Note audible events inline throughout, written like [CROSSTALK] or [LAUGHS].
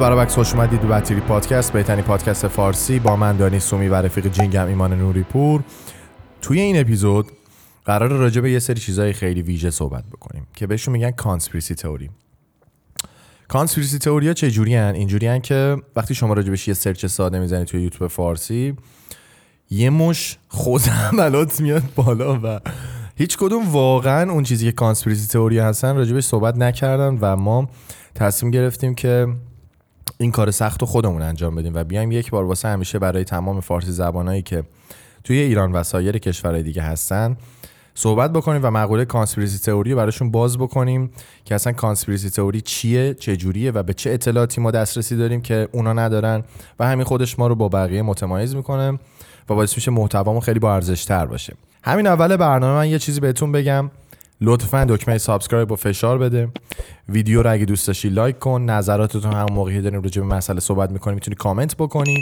برو بکس خوش اومدید به Badtrip پادکست. بهترین پادکست فارسی با من دانی سومی و رفیق جینگم ایمان نوری پور توی این اپیزود قراره راجع به یه سری چیزای خیلی ویژه صحبت بکنیم که بهشون میگن conspiracy theory conspiracy theory ها چه جوری هن؟ اینجوری که وقتی شما راجع بهش یه سرچ ساده می‌زنید توی یوتیوب فارسی یه مشت خزعبلات میاد بالا و هیچ کدوم واقعا اون چیزی که conspiracy theory هستن راجبش صحبت نکردن و ما تصمیم گرفتیم که این کار سخت رو خودمون انجام بدیم و بیایم یک بار واسه همیشه برای تمام فارسی زبانایی که توی ایران و سایر کشورهای دیگه هستن صحبت بکنیم و مقوله کانسپیرسی تئوری براشون باز بکنیم که اصلا کانسپیرسی تئوری چیه چه جوریه و به چه اطلاعاتی ما دسترسی داریم که اونا ندارن و همین خودش ما رو با بقیه متمایز می‌کنه و باعث میشه محتوامون خیلی با ارزش تر باشه. همین اول برنامه من یه چیزی بهتون بگم. لطفا دکمه subscribe رو فشار بده. ویدیو رو اگه دوست داشتی لایک کن. نظراتتون هم موقعی داریم راجع به مسئله صحبت می‌کنیم می‌تونی کامنت بکنی.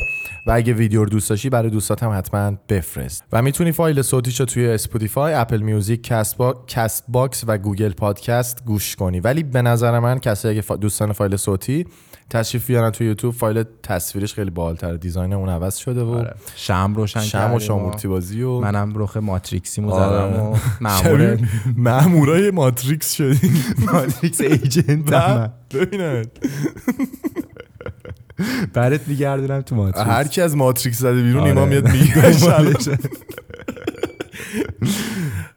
و اگه ویدیو رو دوست داشتی برای دوستات هم حتما بفرست. و می‌تونی فایل صوتیشو توی Spotify Apple Music Cast, با... Castbox و Google Podcast گوش کنی. ولی به نظر من کسی اگه دوستان فایل صوتی تشریف بیارن تو یوتیوب فایل تصویرش خیلی باحال‌تر design اون عوض شده و آره. شمع روشن شمع و شامورتی بازی و منم رخ ماتریکسی مو زدم و آره. [LAUGHS] مامور مامورای ماتریکس شدیم. [LAUGHS] ماتریکس ایجنت. ببینید [LAUGHS] برات میگردونم تو ماتریکس. هر کی از ماتریکس زده بیرون آره. اینا میاد میگه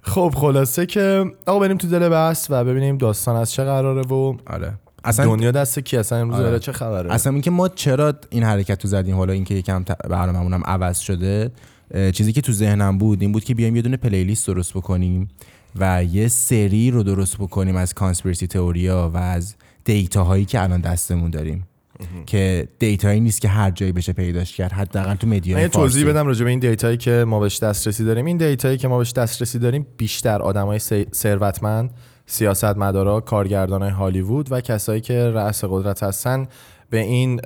خب خلاصه که آقا بریم تو دل بحث و ببینیم داستان از چه قراره و آره. اصلا دنیا دست کی؟ اصلا امروز آره. چه خبره؟ اصلا اینکه ما چرا این حرکت رو زدیم؟ حالا اینکه یکم برنامه‌مون هم عوض شده چیزی که تو ذهنم بود این بود که بیایم یه دونه playlist درست بکنیم و یه سری رو درست بکنیم از conspiracy theory یا و از data هایی که الان دستمون داریم. که data یی نیست که هر جایی بشه پیداش کرد حداقل تو media من توضیح بدم راجع به این data یی که ما بهش دسترسی داریم. این data یی که ما بهش دسترسی داریم بیشتر آدمای ثروتمند سیاستمدارا کارگردان هالیوود و کسایی که رأس قدرت هستن به این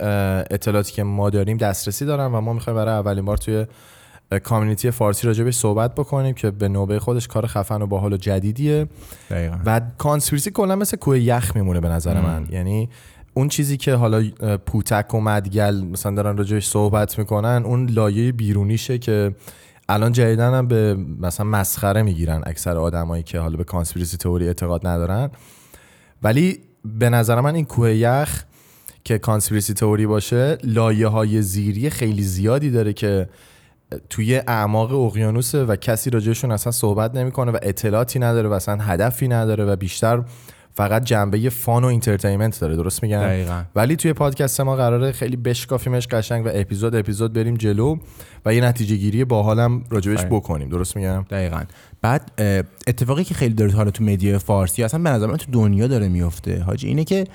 اطلاعاتی که ما داریم دسترسی دارن و ما می‌خوایم برای اولین بار توی کامیونیتی فارسی راجع بهش صحبت بکنیم که به نوبه خودش کار خفن و باحال و جدیدیه. دقیقا. و کانسپیرسی کلا مثل کوه یخ میمونه به نظر من. یعنی اون چیزی که حالا پوتک و مدگل مثلا دارن راجعش صحبت می‌کنن اون لایه بیرونیشه که الان جدیدن هم به مثلا مسخره می‌گیرن اکثر آدمایی که حالا به کانسپیرسی تئوری اعتقاد ندارن. ولی به نظر من این کوه یخ که conspiracy theory باشه لایه های زیری خیلی زیادی داره که توی اعماق اقیانوسه و کسی راجبشون اصلا صحبت نمی‌کنه و اطلاعاتی نداره و اصلا هدفی نداره و بیشتر فقط جنبه fun و entertainment داره درست میگم؟ دقیقا. ولی توی پادکست ما قراره خیلی بشکافیمش قشنگ و اپیزود اپیزود بریم جلو و یه نتیجه گیری باحالم راجبش بکنیم درست میگم؟ دقیقا. بعد اتفاقی که خیلی داره حالا تو media فارسی اصلا به نظر من تو دنیا داره میفته حاجی اینه که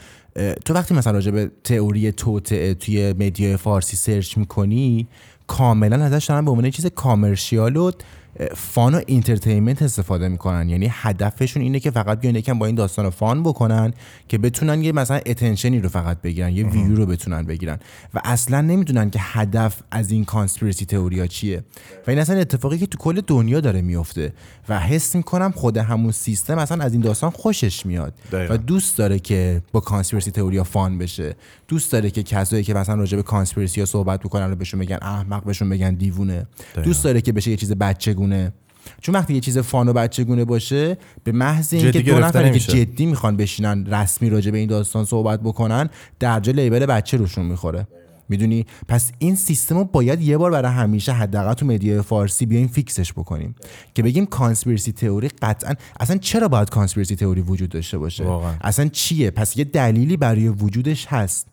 تو وقتی مثلا راجع به تئوری توطئه توی media فارسی search می‌کنی کاملا ازش دارن به عنوان چیز commercial و fun و entertainment استفاده می‌کنن. یعنی هدفشون اینه که فقط بیان یکم با این داستان fun بکنن که بتونن یه مثلا attention ی رو فقط بگیرن یه ویو رو بتونن بگیرن. و اصلا نمی‌دونن که هدف از این conspiracy theory یا چیه. و این اصلا اتفاقی که تو کل دنیا داره میفته و حس می‌کنم خود همون سیستم اصلا از این داستان خوشش میاد. و دوست داره که با conspiracy theory یا fun بشه. دوست داره که کسایی که مثلا راجع به conspiracy ها صحبت بکنن رو بهشون بگن احمق بهشون بگن دیوونه. دوست داره که بشه یه چیز بچگونه چون وقتی یه چیز fun و بچگونه باشه به محض اینکه دو نفر که جدی می‌خوان بشینن رسمی راجع به این داستان صحبت بکنن درجا label بچه روشون می‌خوره. می‌دونی؟ پس این سیستم رو باید یه بار برای همیشه حداقل تو media فارسی بیایم fix ش بکنیم. که بگیم conspiracy theory قطعا اصلا چرا باید conspiracy theory وجود داشته باشه؟ واقعا. اصلا چیه؟ پس یه دلیلی برای وجودش هست.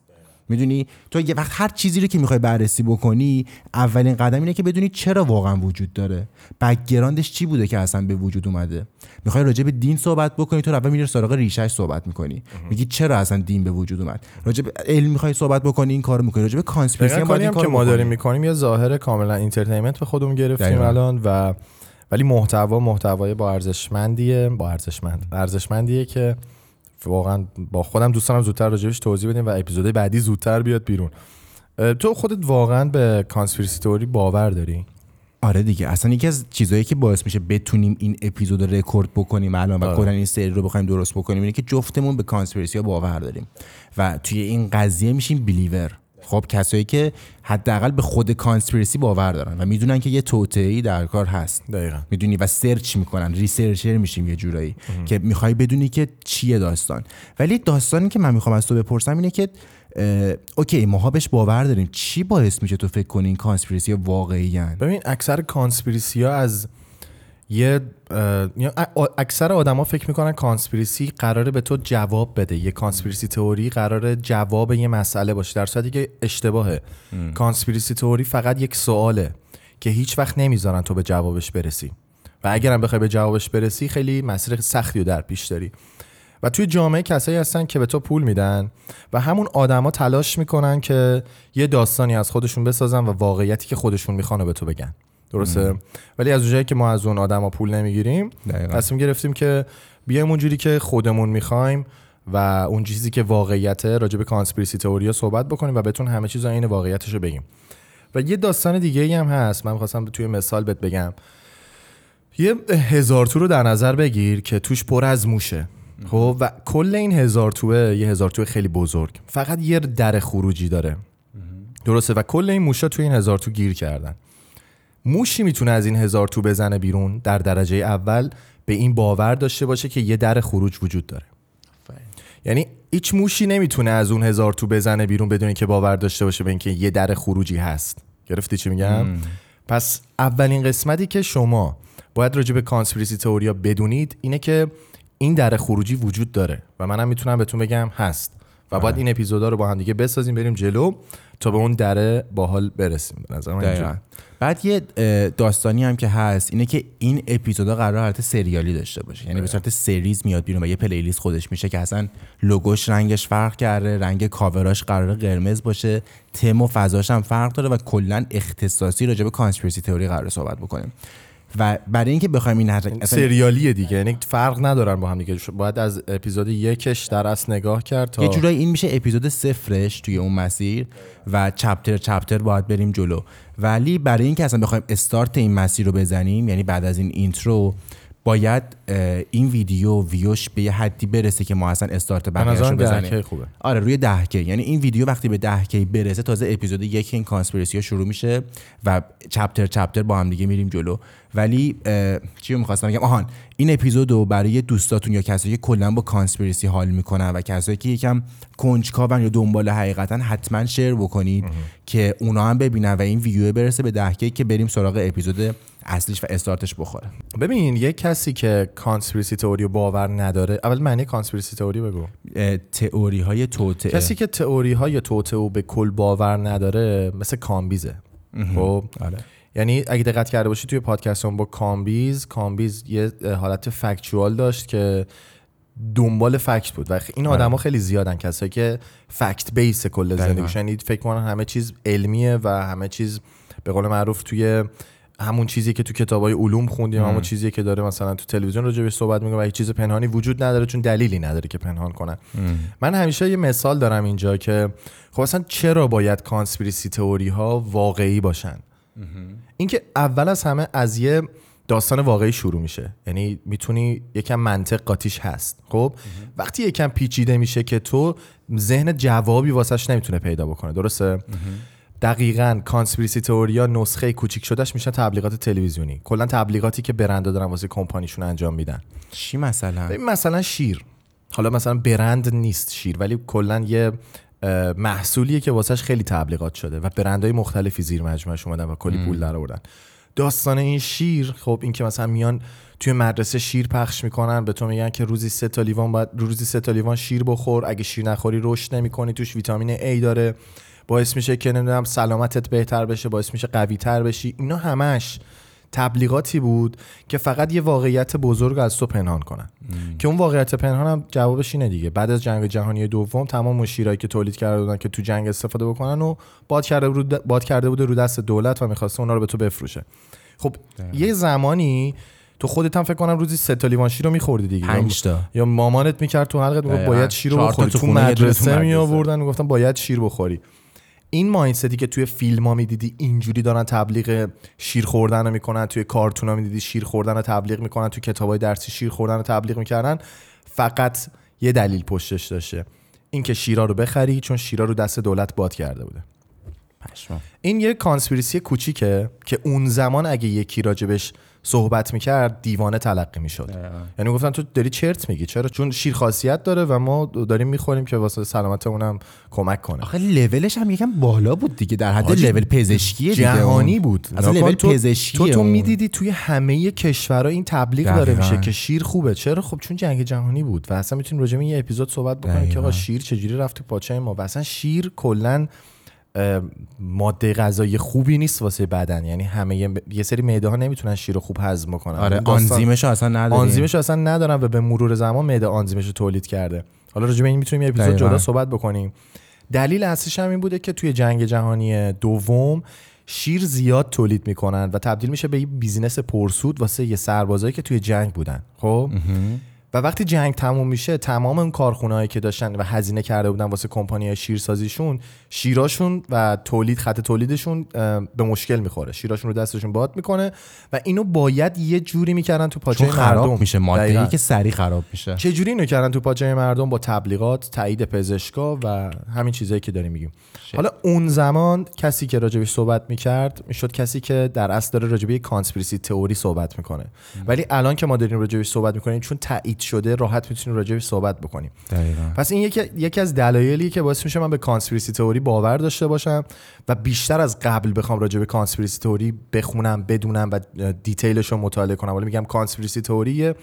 می‌دونی؟ تو یه وقت هر چیزی رو که می‌خوای بررسی بکنی اولین قدم اینه که بدونی چرا واقعا وجود داره. background ش چی بوده که اصلا به وجود اومده؟ می‌خوای راجع به دین صحبت بکنی تو اول میری سراغ ریشش صحبت می‌کنی. میگی چرا اصلا دین به وجود اومد؟ راجع به علم می‌خوای صحبت بکنی این کارو می‌کنی. راجع به conspiracy هم این که ما داریم می‌کنیم یه ظاهر کاملا entertainment به خودمون گرفتیم الان و ولی محتوا محتوای با ارزشمندیه با ارزشمند ارزشمندیه که واقعا با خودم دوست دارم زودتر راجبش توضیح بدیم و اپیزود بعدی زودتر بیاد بیرون. تو خودت واقعا به conspiracy theory باور داری؟ آره دیگه اصلا یکی از چیزهایی که باعث میشه بتونیم این اپیزود رو رکورد بکنیم الان و آره. کلا این سری رو بخوایم درست بکنیم اینه که جفتمون به conspiracy ها باور داریم. و توی این قضیه میشیم believer خب کسایی که حداقل به خود conspiracy باور دارن و می‌دونن که یه توطئه‌ای در کار هست. دقیقا. می‌دونی و search می‌کنن researcher میشیم یه جورایی که می‌خوای بدونی که چیه داستان. ولی داستانی که من می‌خوام از تو بپرسم اینه که okay ماها بهش باور داریم. چی باعث میشه تو فکر کنی این conspiracy واقعی هن؟ ببین اکثر conspiracy ها از یه اکثر آدما فکر می‌کنن conspiracy قراره به تو جواب بده. یه conspiracy theory قراره جواب یه مسئله باشه. در صورتی که اشتباهه. conspiracy theory فقط یک سواله که هیچ وقت نمی‌ذارن تو به جوابش برسی. و اگرم بخوای به جوابش برسی خیلی مسیر سختی رو در پیش داری. و توی جامعه کسایی هستن که به تو پول میدن و همون آدما تلاش می‌کنن که یه داستانی از خودشون بسازن و واقعیتی که خودشون می‌خوان به تو بگن. درسته؟ ولی از اونجایی که ما از اون آدما پول نمی‌گیریم. تصمیم گرفتیم که بیایم اونجوری که خودمون می‌خوایم و اون چیزی که واقعیته راجع به کانسپیرسی تئوریا صحبت بکنیم و بهتون همه چیز عین واقعیتش رو بگیم. و یه داستان دیگه ای هم هست. من خواستم توی مثال بهت بگم. یه هزار تو رو در نظر بگیر که توش پر از موشه. خب؟ و کل این هزار توه یه هزار توه خیلی بزرگ. فقط یه در خروجی داره. درسته؟ و کل این موشا توی این هزار تو گیر کردن. موشی می‌تونه از این هزار تو بزنه بیرون در درجه اول به این باور داشته باشه که یه در خروج وجود داره. یعنی هیچ موشی نمی‌تونه از اون هزار تو بزنه بیرون بدون که باور داشته باشه به اینکه یه در خروجی هست. گرفتی چی میگم؟ پس اولین قسمتی که شما باید راجع به کانسپیرسی تئوریا بدونید اینه که این در خروجی وجود داره و منم می‌تونم بهتون بگم هست و باید این اپیزودا رو با هم دیگه بسازیم بریم جلو تا به اون در باحال برسیم. به نظر من. بعد یه داستانی هم که هست اینه که این اپیزودا قرار حالت سریالی داشته باشه. یعنی به صورت سریز میاد بیرون و یه پلیلیست خودش میشه که اصلا لوگوش رنگش فرق کرده رنگ کاوراش قرار قرمز باشه تم و فضاش هم فرق داره و کلا اختصاصی راجع به کانسپیرسی تئوری قرار صحبت بکنیم. و برای اینکه بخوایم این اصلا سریالیه دیگه یعنی فرق ندارن با هم دیگه. باید از اپیزود یکش در اصل نگاه کرد تا یه جورایی این میشه اپیزود صفرش توی اون مسیر و chapter chapter باید بریم جلو. ولی برای اینکه اصلا بخوایم استارت این مسیر رو بزنیم یعنی بعد از این intro باید این ویدیو ویوش به یه حدی برسه که ما اصلا استارت بقیه‌اش رو بزنیم. ده K ئه خوبه. آره روی ده K یعنی این ویدیو وقتی به ده K برسه تازه اپیزود یک این conspiracy ها شروع میشه و chapter chapter با هم دیگه میریم جلو. ولی چی رو می‌خواستم بگم؟ آهان این اپیزود رو برای دوستاتون یا کسایی که کلا با conspiracy حال می‌کنن و کسایی که یکم کنجکاون یا دنبال حقیقتا حتما share بکنید که اونا هم ببینن و این ویدیو برسه به ده K که بریم سراغ اپیزود اصلیش و استارتش بخوره. ببین یه کسی که conspiracy theory رو باور نداره اول معنی conspiracy theory بگو. تئوری های توطئه. کسی که تئوری های توطئه رو به کل باور نداره مثل کامبیزه. خب؟ آره. یعنی اگه دقت کرده باشی توی پادکست با کامبیز کامبیز یه حالت factual داشت که دنبال فکت بود. و این آدما خیلی زیادن کسایی که فکت بیس کل. زندگیشون یعنی فکر کنن همه چیز علمیه و همه چیز به قول معروف توی همون چیزی که تو کتابای علوم خوندیم همون چیزی که داره مثلا تو تلویزیون راجع بهش صحبت می‌کنه و هیچ چیز پنهانی وجود نداره چون دلیلی نداره که پنهان کنن من همیشه یه مثال دارم اینجا که خب اصلا چرا باید کانسپیرسی تئوری ها واقعی باشن؟ اینکه اول از همه از یه داستان واقعی شروع میشه. یعنی می‌تونی یکم منطق قاطیش هست خب؟ وقتی یکم پیچیده میشه که تو ذهن جوابی واسش نمی‌تونه پیدا بکنه درسته؟ دقیقا کانسپیرسی تئوریا نسخه کوچیک شدهش میشن تبلیغات تلویزیونی. کلا تبلیغاتی که برندا دارن واسه کمپانیشون انجام میدن. چی مثلا؟ مثلا شیر. حالا مثلا برند نیست شیر ولی کلا یه محصولیه که واسهش خیلی تبلیغات شده و برندهای مختلفی زیر مجموعش اومدن و کلی پول در آوردن. داستان این شیر خب این که مثلا میان توی مدرسه شیر پخش می‌کنن به تو میگن که روزی سه تا لیوان باید روزی سه تا لیوان شیر بخور اگه شیر نخوری رشد نمی‌کنی توش ویتامین A داره باعث میشه که نمی‌دونم سلامتت بهتر بشه باعث میشه قوی تر بشی. اینا همش تبلیغاتی بود که فقط یه واقعیت بزرگ از تو پنهان کنن. که اون واقعیت پنهان هم جوابش اینه دیگه. بعد از جنگ جهانی دوم تمام اون شیرایی که تولید کرده بودن که تو جنگ استفاده بکنن و باد کرده بود باد کرده بوده رو دست دولت و می‌خواسته اونا رو به تو بفروشه. خب یه زمانی تو خودت هم فکر کنم روزی سه تا لیوان شیر رو میخوردی دیگه. پنج تا. یا مامانت می‌کرد تو حلقت می‌گفت. باید شیر رو بخوری. تو مدرسه مدرسه. می آوردن می‌گفتن باید شیر بخوری. این مایندستی که توی فیلم ها می‌دیدی اینجوری دارن تبلیغ شیر خوردن رو می‌کنن توی کارتون ها می‌دیدی شیر خوردن رو تبلیغ می‌کنن توی کتاب های درسی شیر خوردن رو تبلیغ می‌کردن فقط یه دلیل پشتش داشته. اینکه شیرا رو بخری چون شیرا رو دست دولت باد کرده بوده. این یه کانسپیرسی کوچیکه که اون زمان اگه یکی راجبش صحبت می‌کرد دیوانه تلقی می‌شد. یعنی گفتن تو داری چرت میگی؟ چرا؟ چون شیر خاصیت داره و ما داریم می‌خوریم که واسه سلامت اونم کمک کنه. آخه لولش هم یکم بالا بود دیگه در حد لول پزشکی جهانی بود. از لول پزشکی تو, تو می‌دیدی توی همه کشورها این تبلیغ داره میشه که شیر خوبه. چرا؟ خب چون جنگ جهانی بود و اصلا می‌تونیم راجع یه اپیزود صحبت بکنیم که آقا شیر چجوری رفت تو پاچه ما و اصلا شیر کلا ماده غذایی خوبی نیست واسه بدن. یعنی همه یه سری معده ها نمی‌تونن شیر خوب هضم کنن آره آنزیمش اصلا ندارن آنزیمش اصلا ندارن و به مرور زمان معده آنزیمش رو تولید کرده. حالا راجع به این می‌تونیم یه اپیزود جدا صحبت بکنیم. دلیل اصلیش هم این بوده که توی جنگ جهانی دوم شیر زیاد تولید می‌کنن و تبدیل میشه به یه بیزینس پرسود واسه یه سربازایی که توی جنگ بودن. خب؟ و وقتی جنگ تموم میشه تمام اون کارخونهایی که داشتن و هزینه کرده بودن واسه کمپانی شیرسازیشون شیراشون و تولید خط تولیدشون به مشکل می‌خوره. شیراشون رو دستشون باد می‌کنه و اینو باید یه جوری می‌کردن تو پاچه خراب میشه ماده که سری خراب میشه. چه جوری اینو کردن تو پاچه مردم با تبلیغات تایید پزشکا و همین چیزایی که داریم میگیم. حالا اون زمان کسی که راجبش صحبت می‌کرد می‌شد کسی که در اصل داره راجبه کانسپیرسی تئوری صحبت می‌کنه. ولی الان که ما داریم راجبش صحبت می‌کنیم چون تایید شده راحت می‌تونیم راجبش صحبت بکنیم. دقیقا. پس این یکی, یکی از دلایلی که باعث میشه من به کانسپیرسی تئوری باور داشته باشم و بیشتر از قبل بخوام راجع به conspiracy theory بخونم بدونم و detail ش رو مطالعه کنم. ولی میگم conspiracy theory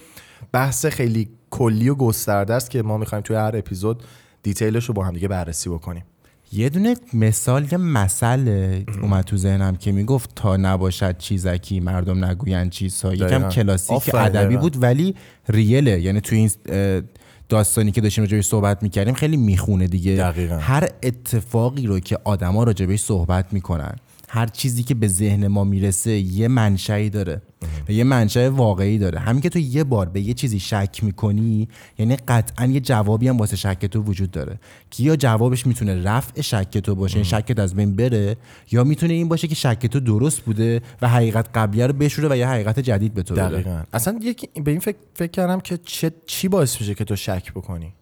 بحث خیلی کلی و گسترده است که ما می‌خوایم توی هر اپیزود detail ش رو با هم دیگه بررسی بکنیم. یه دونه مثال یه مسئله اومد تو ذهنم که می‌گفت تا نباشد چیزکی مردم نگویند چیزها. یکم کلاسیک ادبی بود ولی real ه. یعنی تو این داستانی که داشتیم راجبش صحبت می‌کردیم خیلی می‌خونه دیگه. دقیقا. هر اتفاقی رو که آدما راجبش صحبت می‌کنن هر چیزی که به ذهن ما می‌رسه یه منشأی داره. و یه منشأ واقعی داره. همین که تو یه بار به یه چیزی شک می‌کنی یعنی قطعا یه جوابی هم واسه شک تو وجود داره. که یا جوابش می‌تونه رفع شک تو باشه این شکت از بین بره یا می‌تونه این باشه که شک تو درست بوده و حقیقت قبلیه رو بشوره و یه حقیقت جدید به تو دقیقاً. اصلا یک به این فکر, فکر کردم که چه چی باعث میشه که تو شک بکنی؟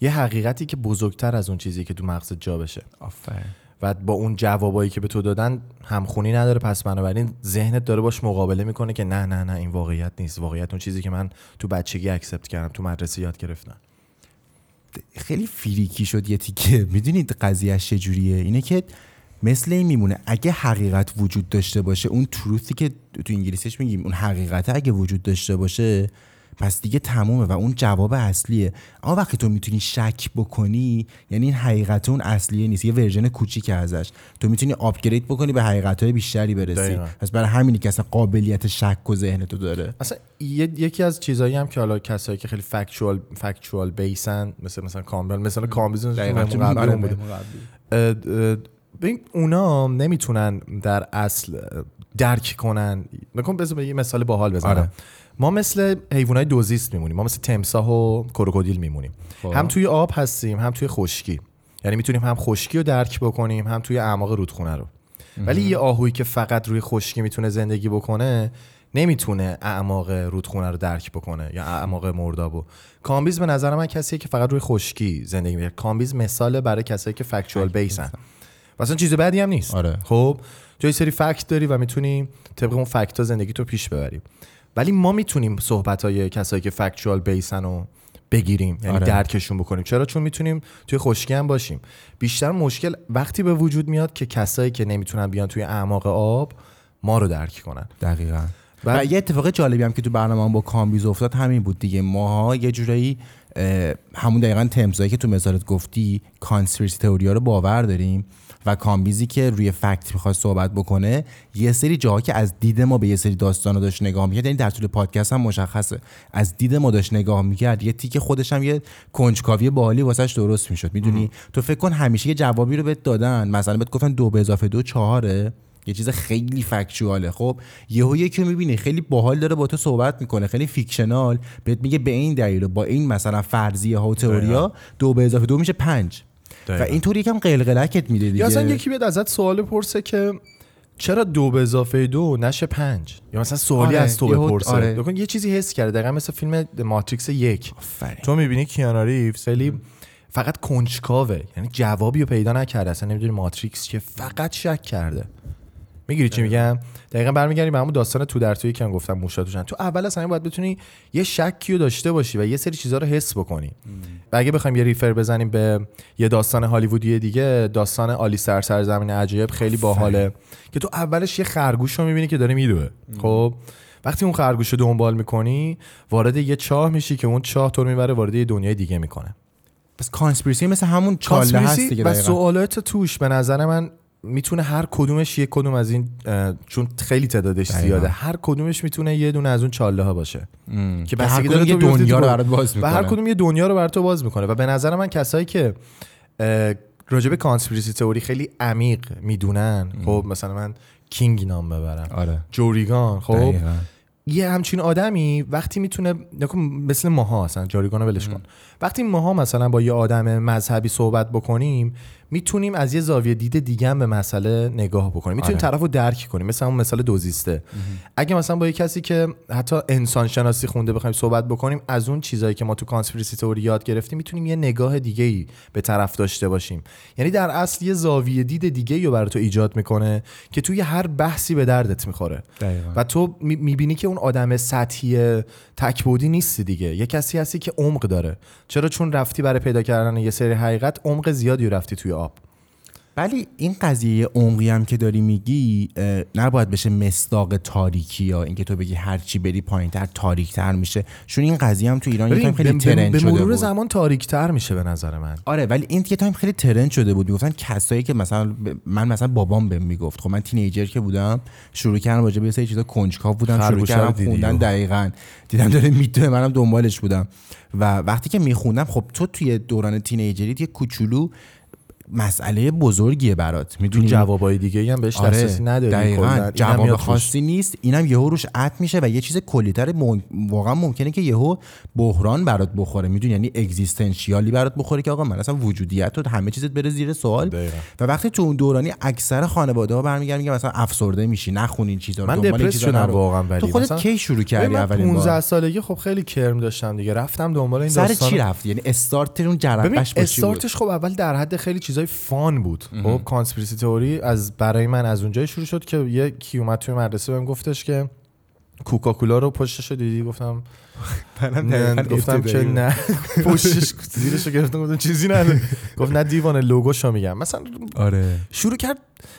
یه حقیقتی که بزرگتر از اون چیزی که تو مغزت جا بشه. آفرین. و با اون جوابایی که به تو دادن همخونی نداره. پس بنابراین ذهنت داره باش مقابله می‌کنه که نه نه نه این واقعیت نیست. واقعیت اون چیزی که من تو بچگی accept کردم تو مدرسه یاد گرفتم. خیلی freaky شد یه تیکه. می‌دونید قضیه چجوریه اینه که مثل این میمونه. اگه حقیقت وجود داشته باشه اون truth ی که تو انگلیسیش میگیم اون حقیقت اگه وجود داشته باشه پس دیگه تمومه و اون جواب اصلیه. اما وقتی تو می‌تونی شک بکنی یعنی این حقیقت اون اصلیه نیست یه version کوچیک ازش. تو می‌تونی upgrade بکنی به حقیقت های بیشتری برسی. پس برای همینی که اصلا قابلیت شک و ذهن تو داره. اصلا یکی از چیزایی هم که حالا کسایی که خیلی factual factual based ن مثل مثلا کامبل مثلا کامبیز ببین اونا نمی‌تونن در اصل درک کنن. بکن بذار یه مثال باحال بزنم. آره. ما مثل حیوانات دوزیست میمونیم. ما مثل تمساح و کروکودیل میمونیم. خب. هم توی آب هستیم هم توی خشکی. یعنی می‌تونیم هم خشکی رو درک بکنیم هم توی اعماق رودخونه رو. ولی یه آهویی که فقط روی خشکی می‌تونه زندگی بکنه نمی‌تونه اعماق رودخونه رو درک بکنه یا اعماق مردابو. کامبیز به نظر من کسیه که فقط روی خشکی زندگی می‌کنه. کامبیز مثال برای کسایی که factual based ن مثلا چیز بعدی هم نیست. آره. خب یه سری fact داری و می‌تونی طبق اون fact ها زندگیتو پیش ببری. ولی ما می‌تونیم صحبت های کسایی که factual based ن رو بگیریم یعنی آره. درکشون بکنیم. چرا؟ چون می‌تونیم توی خشکی هم باشیم. بیشتر مشکل وقتی به وجود میاد که کسایی که نمی‌تونن بیان توی اعماق آب ما رو درک کنن. دقیقا. و, یه اتفاق جالبی هم که تو برنامه با کامبیز افتاد همین بود دیگه. ماها یه جورایی همون دقیقا تمساحایی که تو مثالت گفتی conspiracy تئوریا رو باور داریم. و کامبیزی که روی fact می‌خواد صحبت بکنه یه سری جاها که از دید ما به یه سری داستان رو داشت نگاه می‌کرد یعنی در طول پادکست هم مشخصه. از دید ما داشت نگاه می‌کرد یه تیکه خودش هم یه کنجکاوی باحالی واسش درست می‌شد. می‌دونی؟ تو فکر کن همیشه یه جوابی رو بهت دادن. مثلا بهت گفتن دو به اضافه دو چهاره. یه چیز خیلی factual ه خب یهو یکی می‌بینی خیلی باحال داره با تو صحبت می‌کنه خیلی fictional بهت میگه به این دلیل با این مثلا فرضیه ها و تئوریا دو به اضافه دو میشه پنج. و اینطوری یکم قلقلکت میده دیگه. یا اصلا یکی بیاد ازت سوال بپرسه که چرا دو به اضافه دو نشه پنج؟ یا مثلا سوالی آره، از تو بپرسه. آره. یه چیزی حس کرده دقیقا مثل فیلم ماتریکس یک. آفرین. تو می‌بینی کیانو ریوز خیلی فقط کنجکاوه یعنی جوابی رو پیدا نکرده اصلا نمی‌دونی ماتریکس چیه فقط شک کرده. می‌گیری چی میگم؟ دقیقا برمیگردیم به همون داستان تو در توی که گفتم موشا تو اول اصلا باید بتونی یه شکی رو داشته باشی و یه سری چیزها رو حس بکنی. و اگه بخوایم یه ریفر بزنیم به یه داستان هالیوودی دیگه داستان آلی سر سرزمین عجایب خیلی باحاله. که تو اولش یه خرگوش رو می‌بینی که داره میدوه. خب؟ وقتی اون خرگوش رو دنبال می‌کنی وارد یه چاه میشی که اون چاه تو می‌بره وارد یه دنیای دیگه می‌کنه. پس conspiracy مثل همون چاله هست دیگه و. سوالات توش به نظر من می‌تونه هر کدومش یک کدوم از این چون خیلی تعدادش. زیاده هر کدومش می‌تونه یه دونه از اون چاله ها باشه ام. که هر کدوم یه دنیا رو. برات باز و می‌کنه هر کدوم یه دنیا رو بر تو باز می‌کنه و به نظر من کسایی که به conspiracy theory خیلی عمیق می‌دونن خب مثلا من کیو نام ببرم آره جو روگان خب دقیقاً. یه همچین آدمی وقتی می‌تونه نکن مثل ماها اصلا جاریگانو ولش کن. وقتی ماها مثلا با یه آدم مذهبی صحبت بکنیم می‌تونیم از یه زاویه دید دیگه هم به مسئله نگاه بکنیم. می‌تونیم آره. طرف رو درک کنیم. مثل اون مثال دوزیسته اگه مثلا با یه کسی که حتی انسان شناسی خونده بخوایم صحبت بکنیم از اون چیزایی که ما تو کانسپیرسی تئوری یاد گرفتیم می‌تونیم یه نگاه دیگه ای به طرف داشته باشیم. یعنی در اصل یه زاویه دید دیگه ای رو برای تو ایجاد می‌کنه که توی هر بحثی به دردت می‌خوره. دقیقاً. و تو می- می‌بینی که اون آدم سطحی تک بعدی نیستی دیگه. یه کسی هستی که عمق داره. چرا چون رفتی برای پیدا کردن یه سری حقیقت عمق زیادی رفتی توی آب؟ ولی این قضیه عمقی هم که داری میگی نباید بشه مصداق تاریکی یا اینکه تو بگی هر چی بری پایینتر تاریکتر میشه. چون این قضیه هم تو ایران یه تایم خیلی به- trend به شده مرور بود. زمان تاریکتر میشه به نظر من. آره ولی این یه تایم خیلی trend شده بود. می‌گفتن کسایی که مثلا من مثلا بابام بهم می‌گفت. خب من تینیجر که بودم شروع کردم راجع به سری چیزا کنجکاو بودم شروع کردم خوندن دقیقاً. دیدم داره میدوه منم دنبالش بودم. و وقتی که میخوندم خب تو توی دوران تینیجریت یه کوچولو مسئله بزرگیه برات می‌دونی جوابای دیگه هم بهش دسترسی نداری آره، دقیقاً. کلاً. اینم جواب. خاصی نیست اینم یهو روش عط میشه و یه چیز کلیتر مم... واقعا ممکنه که یهو بحران برات بخوره می‌دونی یعنی اگزیستانسیالی برات بخوره که آقا من اصلا وجودیت و همه چیزت بره زیر سوال دقیقاً. و وقتی تو اون دورانی اکثر خانواده ها برمیگردن میگن مثلا افسرده میشی نخون این چیزا رو من دنبال چیزا. واقعا ولی تو خودت مثلا- کی شروع کردی اولین 15 بار سالگی خب خیلی کرم داشتم دیگه رفتم دنبال این سر داستان چی رفتی یعنی استارت اون بود استارتش خب اول در حد خیلی چیزای فان بود. خب کانسپیرسی تئوری از برای من از اونجایی شروع شد که یه کی اومد توی مدرسه بهم گفتش که کوکاکولا رو پشتش دیدی؟ گفتم نه گفتم که نه. [LAUGHS] پشتش زیرش رو گرفتم گفتم چیزی نه گفت نه دیوانه لوگوشو میگم. مثلا آره. شروع کرد.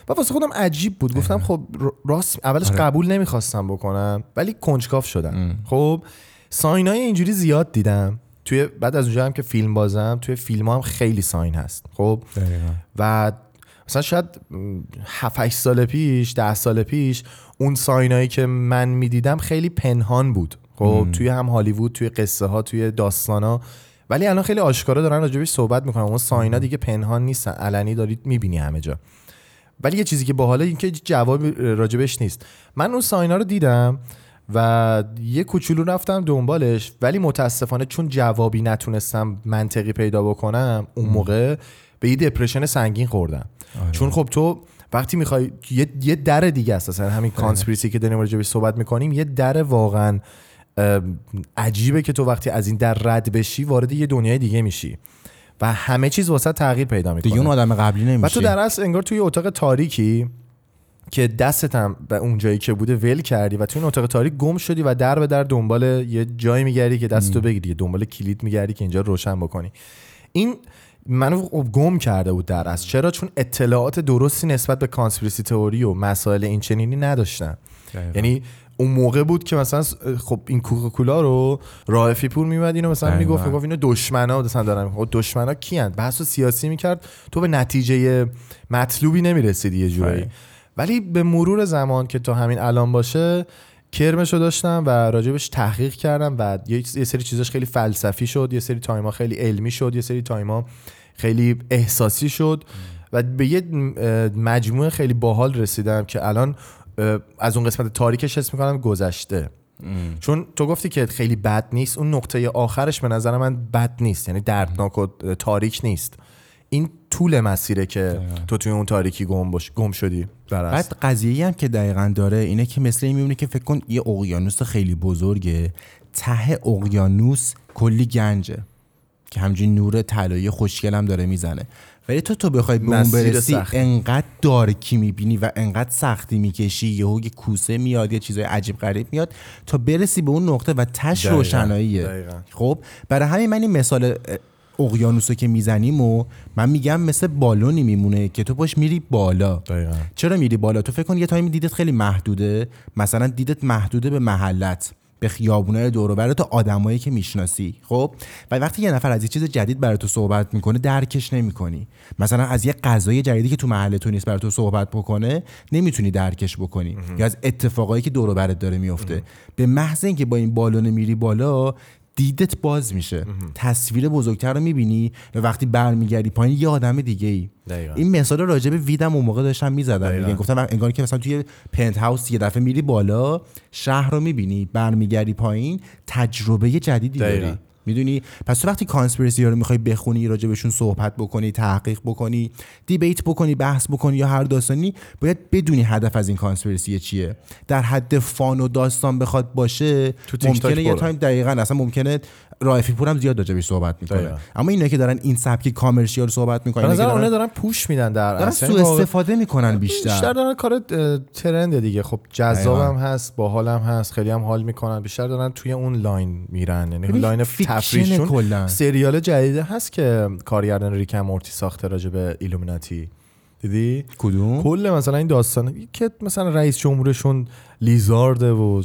و واسه خودم عجیب بود. گفتم خب راست اولش آره. قبول نمی‌خواستم بکنم ولی کنجکاف شدم. خب ساینای اینجوری زیاد دیدم. توی بعد از اونجا هم که فیلم بازم توی فیلم هم خیلی ساین هست. خب؟ دقیقاً. و مثلا شاید 7 سال پیش 10 سال پیش اون ساینایی که من می‌دیدم خیلی پنهان بود. خب؟ توی هم هالیوود توی قصه ها توی داستان ها ولی الان خیلی آشکارا دارن راجبش صحبت می‌کنن. اون ساینا دیگه پنهان نیستن علنی دارید می‌بینی همه جا. ولی یه چیزی که باحاله این که جواب راجبش نیست. من اون ساینا رو دیدم. و یه کوچولو رفتم دنبالش ولی متاسفانه چون جوابی نتونستم منطقی پیدا بکنم اون موقع به یه دپرشن سنگین خوردم. چون خب تو وقتی می‌خوای یه, یه در دیگه است اصلا همین کانسپیرسی که داریم راجبش صحبت می‌کنیم یه در واقعا عجیبه که تو وقتی از این در رد بشی وارد یه دنیای دیگه میشی و همه چیز واسه تغییر پیدا می‌کنه. دیگه اون آدم قبلی و نمیشه تو در اصل انگار توی اتاق تاریکی که دستت هم به اون جایی که بوده ول کردی و توی این اتاق تاریک گم شدی و در به در دنبال یه جایی میگردی که دستتو بگیری دنبال کلید میگردی که اینجا رو روشن بکنی. این منو خب گم کرده بود در اصل. چرا؟ چون اطلاعات درستی نسبت به کانسپیرسی تئوری و مسائل این چنینی نداشتم. یعنی اون موقع بود که مثلا خب این کوکاکولا رو رائفی پور میمد اینو مثلا. می‌گفت می‌گفت اینو دشمنا مثلا دارن خب دشمنا کیان بحث سیاسی می‌کرد. تو به نتیجه مطلوبی نمی‌رسیدی یه جورایی. آره. ولی به مرور زمان که تا همین الان باشه کرمشو داشتم و راجبش تحقیق کردم و یه سری چیزاش خیلی فلسفی شد یه سری تایما خیلی علمی شد یه سری تایما خیلی احساسی شد و به یه مجموعه خیلی باحال رسیدم که الان از اون قسمت تاریکش حس می‌کنم گذشته. چون تو گفتی که خیلی بد نیست اون نقطه آخرش به نظر من بد نیست یعنی دردناک و تاریک نیست. این طول مسیره که تو توی اون تاریکی گم باش گم شدی بعد قضیه هم که دقیقا داره اینه که مثل این میمونه که فکر کن یه اقیانوس خیلی بزرگه ته اقیانوس کلی گنجه که همجوری نور طلایی خوشگل هم داره می‌زنه ولی تو تو بخوای به اون برسی سخت. انقدر دارکی می‌بینی و انقدر سختی می‌کشی یهو یه کوسه میاد یه چیزای عجیب غریب میاد تا برسی به اون نقطه و تش. روشناییه. خب برای همین من این مثال اقیانوسو که می‌زنیم و من میگم مثل بالونی میمونه که تو باش میری بالا. دقیقاً. چرا میری بالا؟ تو فکر کن یه تایمی دیدت خیلی محدوده. مثلا دیدت محدوده به محلت به خیابونای دور و تو آدمایی که می‌شناسی خب؟ و وقتی یه نفر از یه چیز جدید برای تو صحبت می‌کنه درکش نمی‌کنی. مثلا از یه غذای جدیدی که تو محل تو نیست برای تو صحبت بکنه نمی‌تونی درکش بکنی. یا از اتفاقایی که دور و داره میفته به محض اینکه با این بالون میری بالا دیدت باز میشه تصویر بزرگتر رو می‌بینی و وقتی برمیگردی پایین یه آدم دیگه ای دقیقاً. این مثال راجع به ویدم اون موقع داشتم می‌زدم. میگن گفتم انگار که مثلا توی پنت هاوس یه دفعه میری بالا شهر رو می‌بینی برمیگردی پایین تجربه جدیدی دقیقاً. داری می‌دونی پس تو وقتی کانسپیرسی رو می‌خوای بخونی راجع بهشون صحبت بکنی تحقیق بکنی debate بکنی بحث بکنی یا هر داستانی باید بدونی هدف از این conspiracy چیه در حد fun و داستان بخواد باشه تو ممکنه یه. تایم دقیقا اصلا ممکنه رائفی پور هم زیاد راجع صحبت می‌کنه دقیقاً. اما اینا که دارن این سبکی commercial صحبت می‌کنن نظر اونا دارن push میدن در دارن اصل. سوء یعنی استفاده می‌کنن بیشتر بیشتر دارن کار trend دیگه خب جذابم. هست باحالم هست خیلی هم حال می‌کنن بیشتر دارن توی اون line میرن یعنی ببین، line fiction تفریحشون کلاً. سریال جدیده هست که کارگردان ریک اند مورتی ساخته راجع به ایلومیناتی. دیدی؟ کدوم؟ کل مثلا این داستان که مثلا رئیس جمهورشون لیزارده و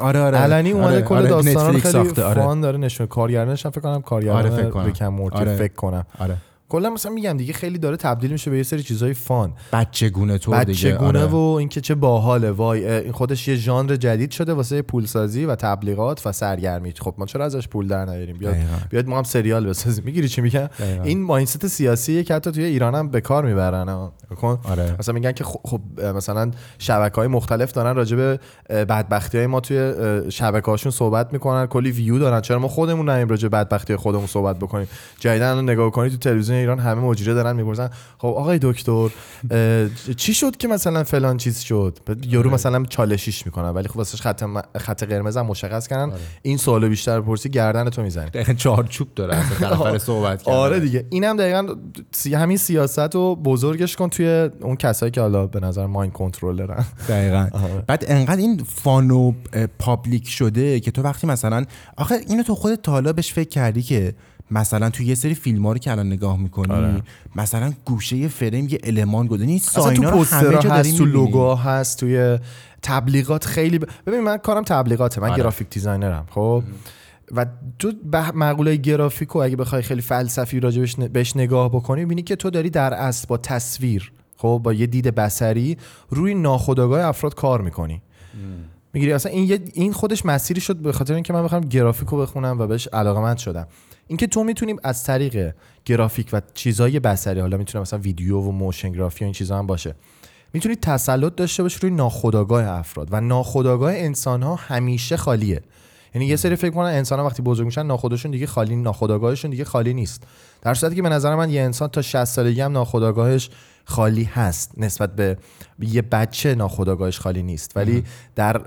آره آره. علنی اومده آره، کل آره، داستان رو نتفلیکس خیلی ساخته آره. فان داره نشون کارگردانش فکر کنم کارگردان آره، فکر کنم. ریکم مورتی آره. فکر کنم. آره. کلا مثلا میگم دیگه خیلی داره تبدیل میشه به یه سری چیزای فان. بچه گونه طور دیگه بچگونه آره. و اینکه چه باحاله. وای این خودش یه ژانر جدید شده واسه پولسازی و تبلیغات و سرگرمی. خب ما چرا ازش پول در نیاریم؟ بیاد دقیقاً. بیاد ما هم سریال بسازیم. می‌گیری چی میگم. این مایندست سیاسیه که حتی توی ایران هم به کار می‌برن. آره. مثلا میگن که خب, مثلا شبکه های مختلف دارن راجع به بدبختی های ما توی شبکه هاشون صحبت می‌کنن. کلی ویو دارن. چرا ما خودمون نریم راجع به بدبختی خودمون صحبت بکنیم؟ جدیدا نگاه کنید تو تلویزیون ایران همه مجری دارن می‌پرسن خب آقای دکتر چی شد که مثلا فلان چیز شد؟ بعد یارو مثلا چالشیش می‌کنن ولی خب واسش خط م- خط قرمز هم مشخص کردن این سوالو بیشتر پرسی گردن تو می‌زنی چارچوب داره اصلا [LAUGHS] طرف صحبت کرده آره دیگه. اینم دقیقا همین سیاست رو بزرگش کن توی اون کسایی که حالا به نظر ماین کنترلرن. دقیقا. [LAUGHS] آره. بعد انقدر این فانو پابلیک شده که تو وقتی مثلا آخه اینو تو خودت تا حالا بهش فکر کردی که مثلا تو یه سری فیلم ها رو که الان نگاه می‌کنی آره. مثلا گوشه فریم یه المان گذاشته این اصلا ساینا تو رو همه جا هست تو. لوگو هست توی تبلیغات خیلی ب... ببین من کارم تبلیغاته من آره. graphic designer م خب و تو به مقوله گرافیکو اگه بخوای خیلی فلسفی راجبش بهش نگاه بکنی ببینی که تو داری در اصل با تصویر خب با یه دید بصری روی ناخودآگاه افراد کار می‌کنی می‌گیری اصلا این این خودش مسیری شد به خاطر اینکه من بخوام گرافیکو بخونم و بهش علاقمند شدم اینکه تو می‌تونیم از طریق گرافیک و چیزای بصری حالا می‌تونه مثلا ویدیو و motion graphy و این چیزا هم باشه می‌تونی تسلط داشته باشی روی ناخودآگاه افراد و ناخودآگاه انسان ها همیشه خالیه. یعنی یه سری فکر کنن انسان ها وقتی بزرگ میشن ناخودشون دیگه خالی ناخودآگاهشون دیگه خالی نیست. در صورتی که به نظر من یه انسان تا 60 سالگی هم ناخودآگاهش خالی هست نسبت به یه بچه ناخودآگاهش خالی نیست. ولی در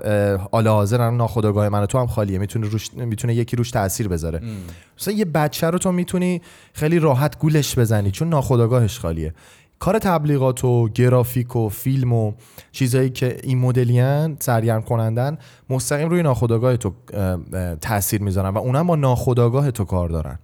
حال حاضر هم ناخودآگاه من و تو هم خالیه. می‌تونه روش می‌تونه یکی روش تاثیر بذاره. مثلا یه بچه رو تو می‌تونی خیلی راحت گولش بزنی چون ناخودآگاهش خالیه. کار تبلیغات و گرافیک و فیلم و چیزایی که این مدلیان سرگرم کنندن مستقیم روی ناخودآگاه تو تاثیر می‌ذارن و اونا هم با ناخودآگاه تو کار دارن.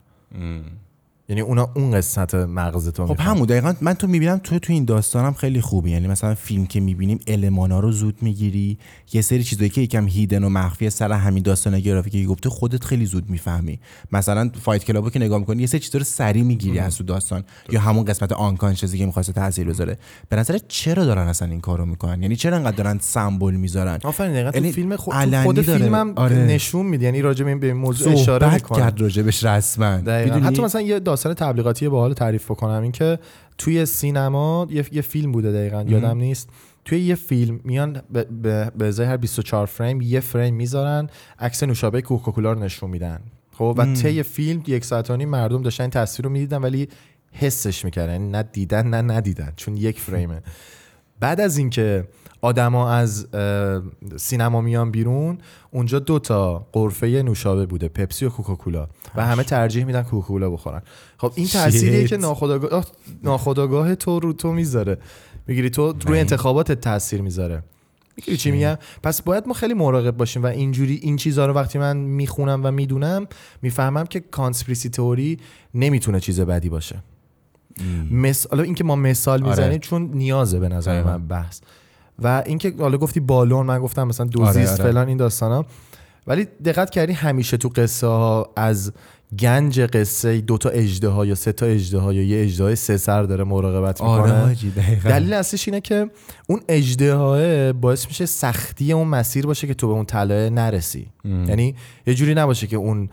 یعنی اونا اون قسمت مغز تو خب. همون دقیقا من تو می‌بینم تو تو این داستانم خیلی خوبی. یعنی مثلا فیلم که می‌بینیم المانا رو زود می‌گیری. یه سری چیزایی که یکم هیدن و مخفی سر همین داستان گرافیکی که گفته خودت خیلی زود می‌فهمی. مثلا فایت کلابو که نگاه می‌کنی یه سری چیزا رو سری می‌گیری از تو داستان. یا همون قسمت آنکانشسی که می‌خواسته تاثیر بذاره. به نظر چرا دارن اصلا این کارو می‌کنن؟ یعنی چرا انقدر دارن سمبل می‌ذارن؟ آفرین دقیقا تو یعنی فیلم خود, خود داره. فیلم هم آره. نشون میده. یعنی راجع به این موضوع اشاره می‌کنه. کرد راجبش رسما؟ حتی مثلا یه داستان تبلیغاتی باحال تعریف بکنم این که توی سینما یه, یه فیلم بوده دقیقا یادم نیست. توی یه فیلم میان به- ازای هر 24 فریم یه فریم می‌ذارن عکس نوشابه کوکاکولا رو نشون میدن. خب و طی فیلم یک ساعت و نیم مردم داشتن این تصویر رو می‌دیدن ولی حسش می‌کردن یعنی نه دیدن نه ندیدن چون یک [LAUGHS] فریمه. بعد از اینکه آدما از سینما میان بیرون. اونجا دو تا قرفه نوشابه بوده پپسی و کوکاکولا. و همه ترجیح میدن کوکاکولا بخورن. خب این تأثیریه. که ناخودآگاه ناخودآگاه تو رو تو می‌ذاره. می‌گیری تو روی Right. انتخاباتت تاثیر می‌ذاره. می‌گیری چی میگم؟ پس باید ما خیلی مراقب باشیم و اینجوری این چیزها رو وقتی من می‌خونم و می‌دونم می‌فهمم که conspiracy theory نمی‌تونه چیز بدی باشه. مثال حالا اینکه ما مثال آره. می‌زنیم چون نیازه به نظر دقیقاً. من بحث. و اینکه حالا گفتی بالون من گفتم مثلا دوزیست آره، آره. فلان این داستانا. ولی دقت کردی همیشه تو قصه ها از گنج قصه دو تا اژدها یا سه تا اژدها یا یه اژدها سه سر داره مراقبت می‌کنه. آره. دلیل اصلیش اینه که اون اژدها باعث میشه سختی اون مسیر باشه که تو به اون طلایه نرسی. یعنی یه جوری نباشه که اون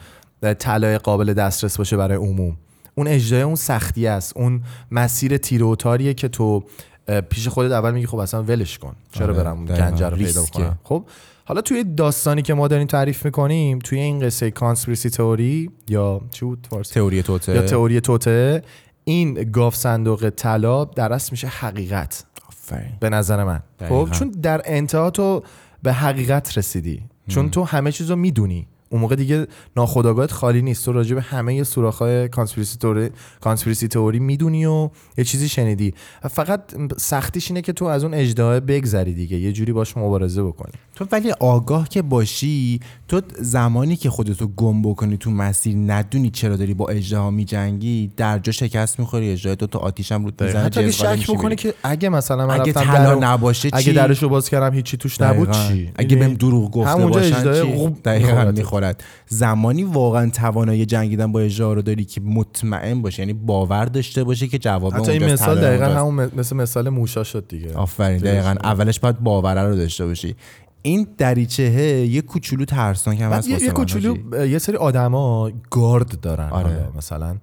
طلای قابل دسترس باشه برای عموم. اون اژدها اون سختی است. اون مسیر تیره و تاریه که تو پیش خودت اول میگی خب اصلا ولش کن. چرا آره، برم اون. گنجه رو پیدا. کنم؟ خب حالا توی داستانی که ما داریم تعریف می‌کنیم توی این قصه conspiracy theory یا چی بود تئوری توطئه. یا تئوری توطئه این گاوصندوق طلا در اصل میشه حقیقت. آفرین. به نظر من. خب چون در انتها تو به حقیقت رسیدی. چون تو همه چیز رو می‌دونی. اون موقع دیگه ناخودآگاهت خالی نیست. تو راجع به همه سوراخ‌های کانسپیرسی تئوری کانسپیرسی تئوری می‌دونی و یه چیزی شنیدی. فقط سختیش اینه که تو از اون اجدها بگذری دیگه. یه جوری باش مبارزه بکنی. تو ولی آگاه که باشی تو زمانی که خودتو گم بکنی تو مسیر ندونی چرا داری با اجدها میجنگی در جا شکست می‌خوری اجدها تو تو آتیش هم رود می‌زنه حتی شک بکنی. که اگه مثلا من اگه رفتم طلا نباشه چی اگه درش رو باز کردم هیچی توش نبود. چی؟ اگه بهم دروغ گفته باشن اجدهای چی؟ دقیقاً زمانی واقعا توانایی جنگیدن با اجدها رو داری که مطمئن باشه یعنی باور داشته باشه که جواب حتی این مثال دقیقا. همون مثل مثال موشا شد دیگه آفرین. دقیقا اولش باید باوره رو داشته باشی این دریچه یه کوچولو ترسناک هم هست یه, کوچولو. یه سری آدما گارد دارن آره. مثلا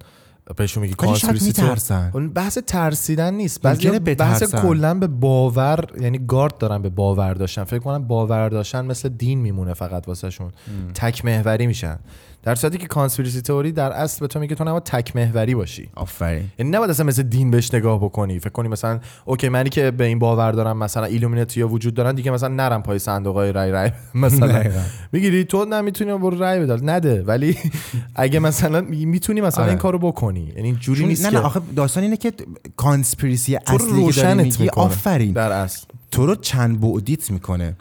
بهشون میگی می‌ترسن. اون بحث ترسیدن نیست. بحث بترسن. کلا به باور یعنی گارد دارن به باور داشتن. فکر کنم باور داشتن مثل دین میمونه فقط واسهشون. تک محوری میشن. در صورتی که conspiracy theory در اصل به تو میگه تو نباید تک محوری باشی. آفرین. یعنی نباید اصلا مثل دین بهش نگاه بکنی. فکر کنی مثلا okay منی که به این باور دارم مثلا ایلومیناتی وجود دارن دیگه مثلا نرم پای صندوق های رای رای. [LAUGHS] مثلا. [LAUGHS] می‌گیری تو نمی‌تونی برو رای بده نده ولی [LAUGHS] اگه مثلا می‌تونی مثلا آره. این کارو بکنی. یعنی جوری نیست نه نه آخه داستان اینه که conspiracy اصلی که داری میگی آفرین. در اصل. تو رو چند بعدیت می‌کنه.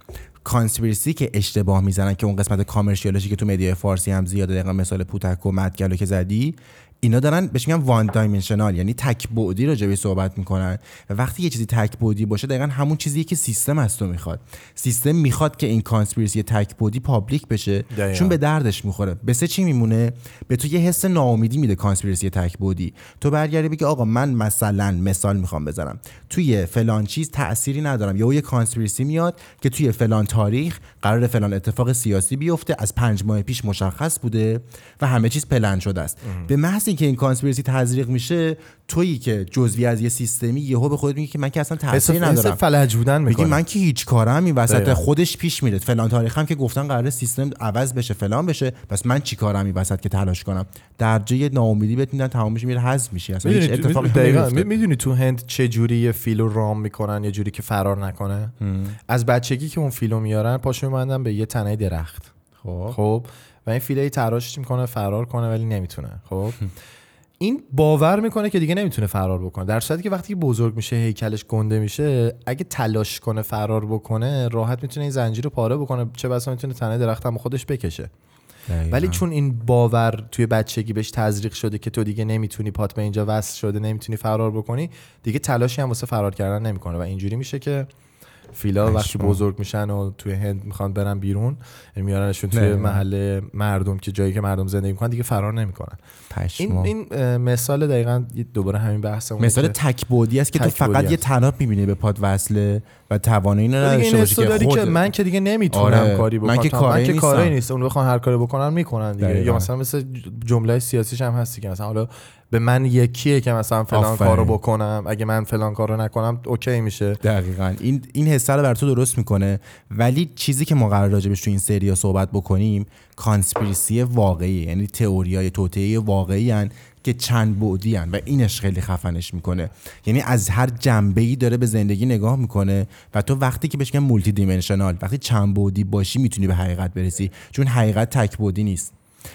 conspiracy که اشتباه می‌زنن که اون قسمت commercial شی که تو media ی فارسی هم زیاده دقیقا مثال پوتک و مدگلو که زدی اینا دارن بهش میگن one dimensional یعنی تک بعدی راجع به صحبت می‌کنن. و وقتی یه چیزی تک بعدی باشه دقیقا همون چیزیه که سیستم از تو می‌خواد. سیستم می‌خواد که این conspiracy تک بعدی public بشه. چون به دردش می‌خوره. به سه چی میمونه؟ به تو یه حس ناامیدی میده conspiracy تک بعدی تو برگردی بگی آقا من مثلا مثال می‌خوام بزنم. توی فلان چیز تأثیری ندارم. یا یه conspiracy میاد که توی فلان تاریخ قراره فلان اتفاق سیاسی بیفته از پنج ماه پیش مشخص بوده و همه چیز پلن شده است. به محض اینکه این conspiracy تزریق میشه تویی که جزوی از یه سیستمی یهو به خودت میگی که من که اصلا حس ندارم. فلج بودن میگی من که هیچ کارم این وسط دقیقاً. خودش پیش میره. فلان تاریخ هم که گفتن قراره سیستم عوض بشه فلان بشه. پس من چی کارم این وسط که تلاش کنم؟ در جای ناامیدی بهت میدن تمام میشه میره حذف میشی. اصلا هیچ اتفاقی. می‌دونی تو هند چه جوری یه فیلو رام می‌کنن یه جوری که فرار نکنه؟ از بچگی که اون فیلو میارن پاشو میبندن به یه تنه درخت. خب. خب. و این فیله تراشش می‌کنه فرار کنه ولی نمی‌تونه خب؟ این باور می‌کنه که دیگه نمی‌تونه فرار بکنه. در صورتی که وقتی که بزرگ میشه هیکلش گنده میشه اگه تلاش کنه فرار بکنه راحت می‌تونه این زنجیر رو پاره بکنه. چه بسا می‌تونه تنه درخت هم خودش بکشه. دقیقاً. ولی چون این باور توی بچگی بهش تزریق شده که تو دیگه نمی‌تونی پات به اینجا وصل شده نمی‌تونی فرار بکنی دیگه تلاشی هم واسه فرار کردن نمی‌کنه. و اینجوری میشه که فیلا وقتی. بزرگ میشن و توی هند می‌خوان برن بیرون یعنی میارنشون توی نه. محله مردم که جایی که مردم زندگی می‌کنن دیگه فرار نمی‌کنن این این مثال دقیقا دوباره همین بحثمون مثال تک بودی است که تو فقط یه. تناب می‌بینی به پاد وصله و توانایی نداشته باشی که خود که من که دیگه نمی‌تونم آره، کاری بکنم من که کاری نیستم. نیست اون بخوان هر کاری بکنن می‌کنن دیگه. یا مثلا مثل جمله سیاسیش هم هستی که مثلا حالا به من یکیه که مثلا فلان آفرین. کارو بکنم. اگه من فلان کارو نکنم okay میشه. دقیقا. این این حسه رو بر تو درست می‌کنه. ولی چیزی که ما قراره راجبش تو این سری صحبت بکنیم conspiracy واقعی یعنی تئوری های توطئه واقعی هن که چند بعدی هن و اینش خیلی خفنش می‌کنه. یعنی از هر جنبه ای داره به زندگی نگاه می‌کنه و تو وقتی که بهش میگن multi-dimensional وقتی چند بعدی باشی می‌تونی به حقیقت برسی. چون حقیقت تک بعدی نیست.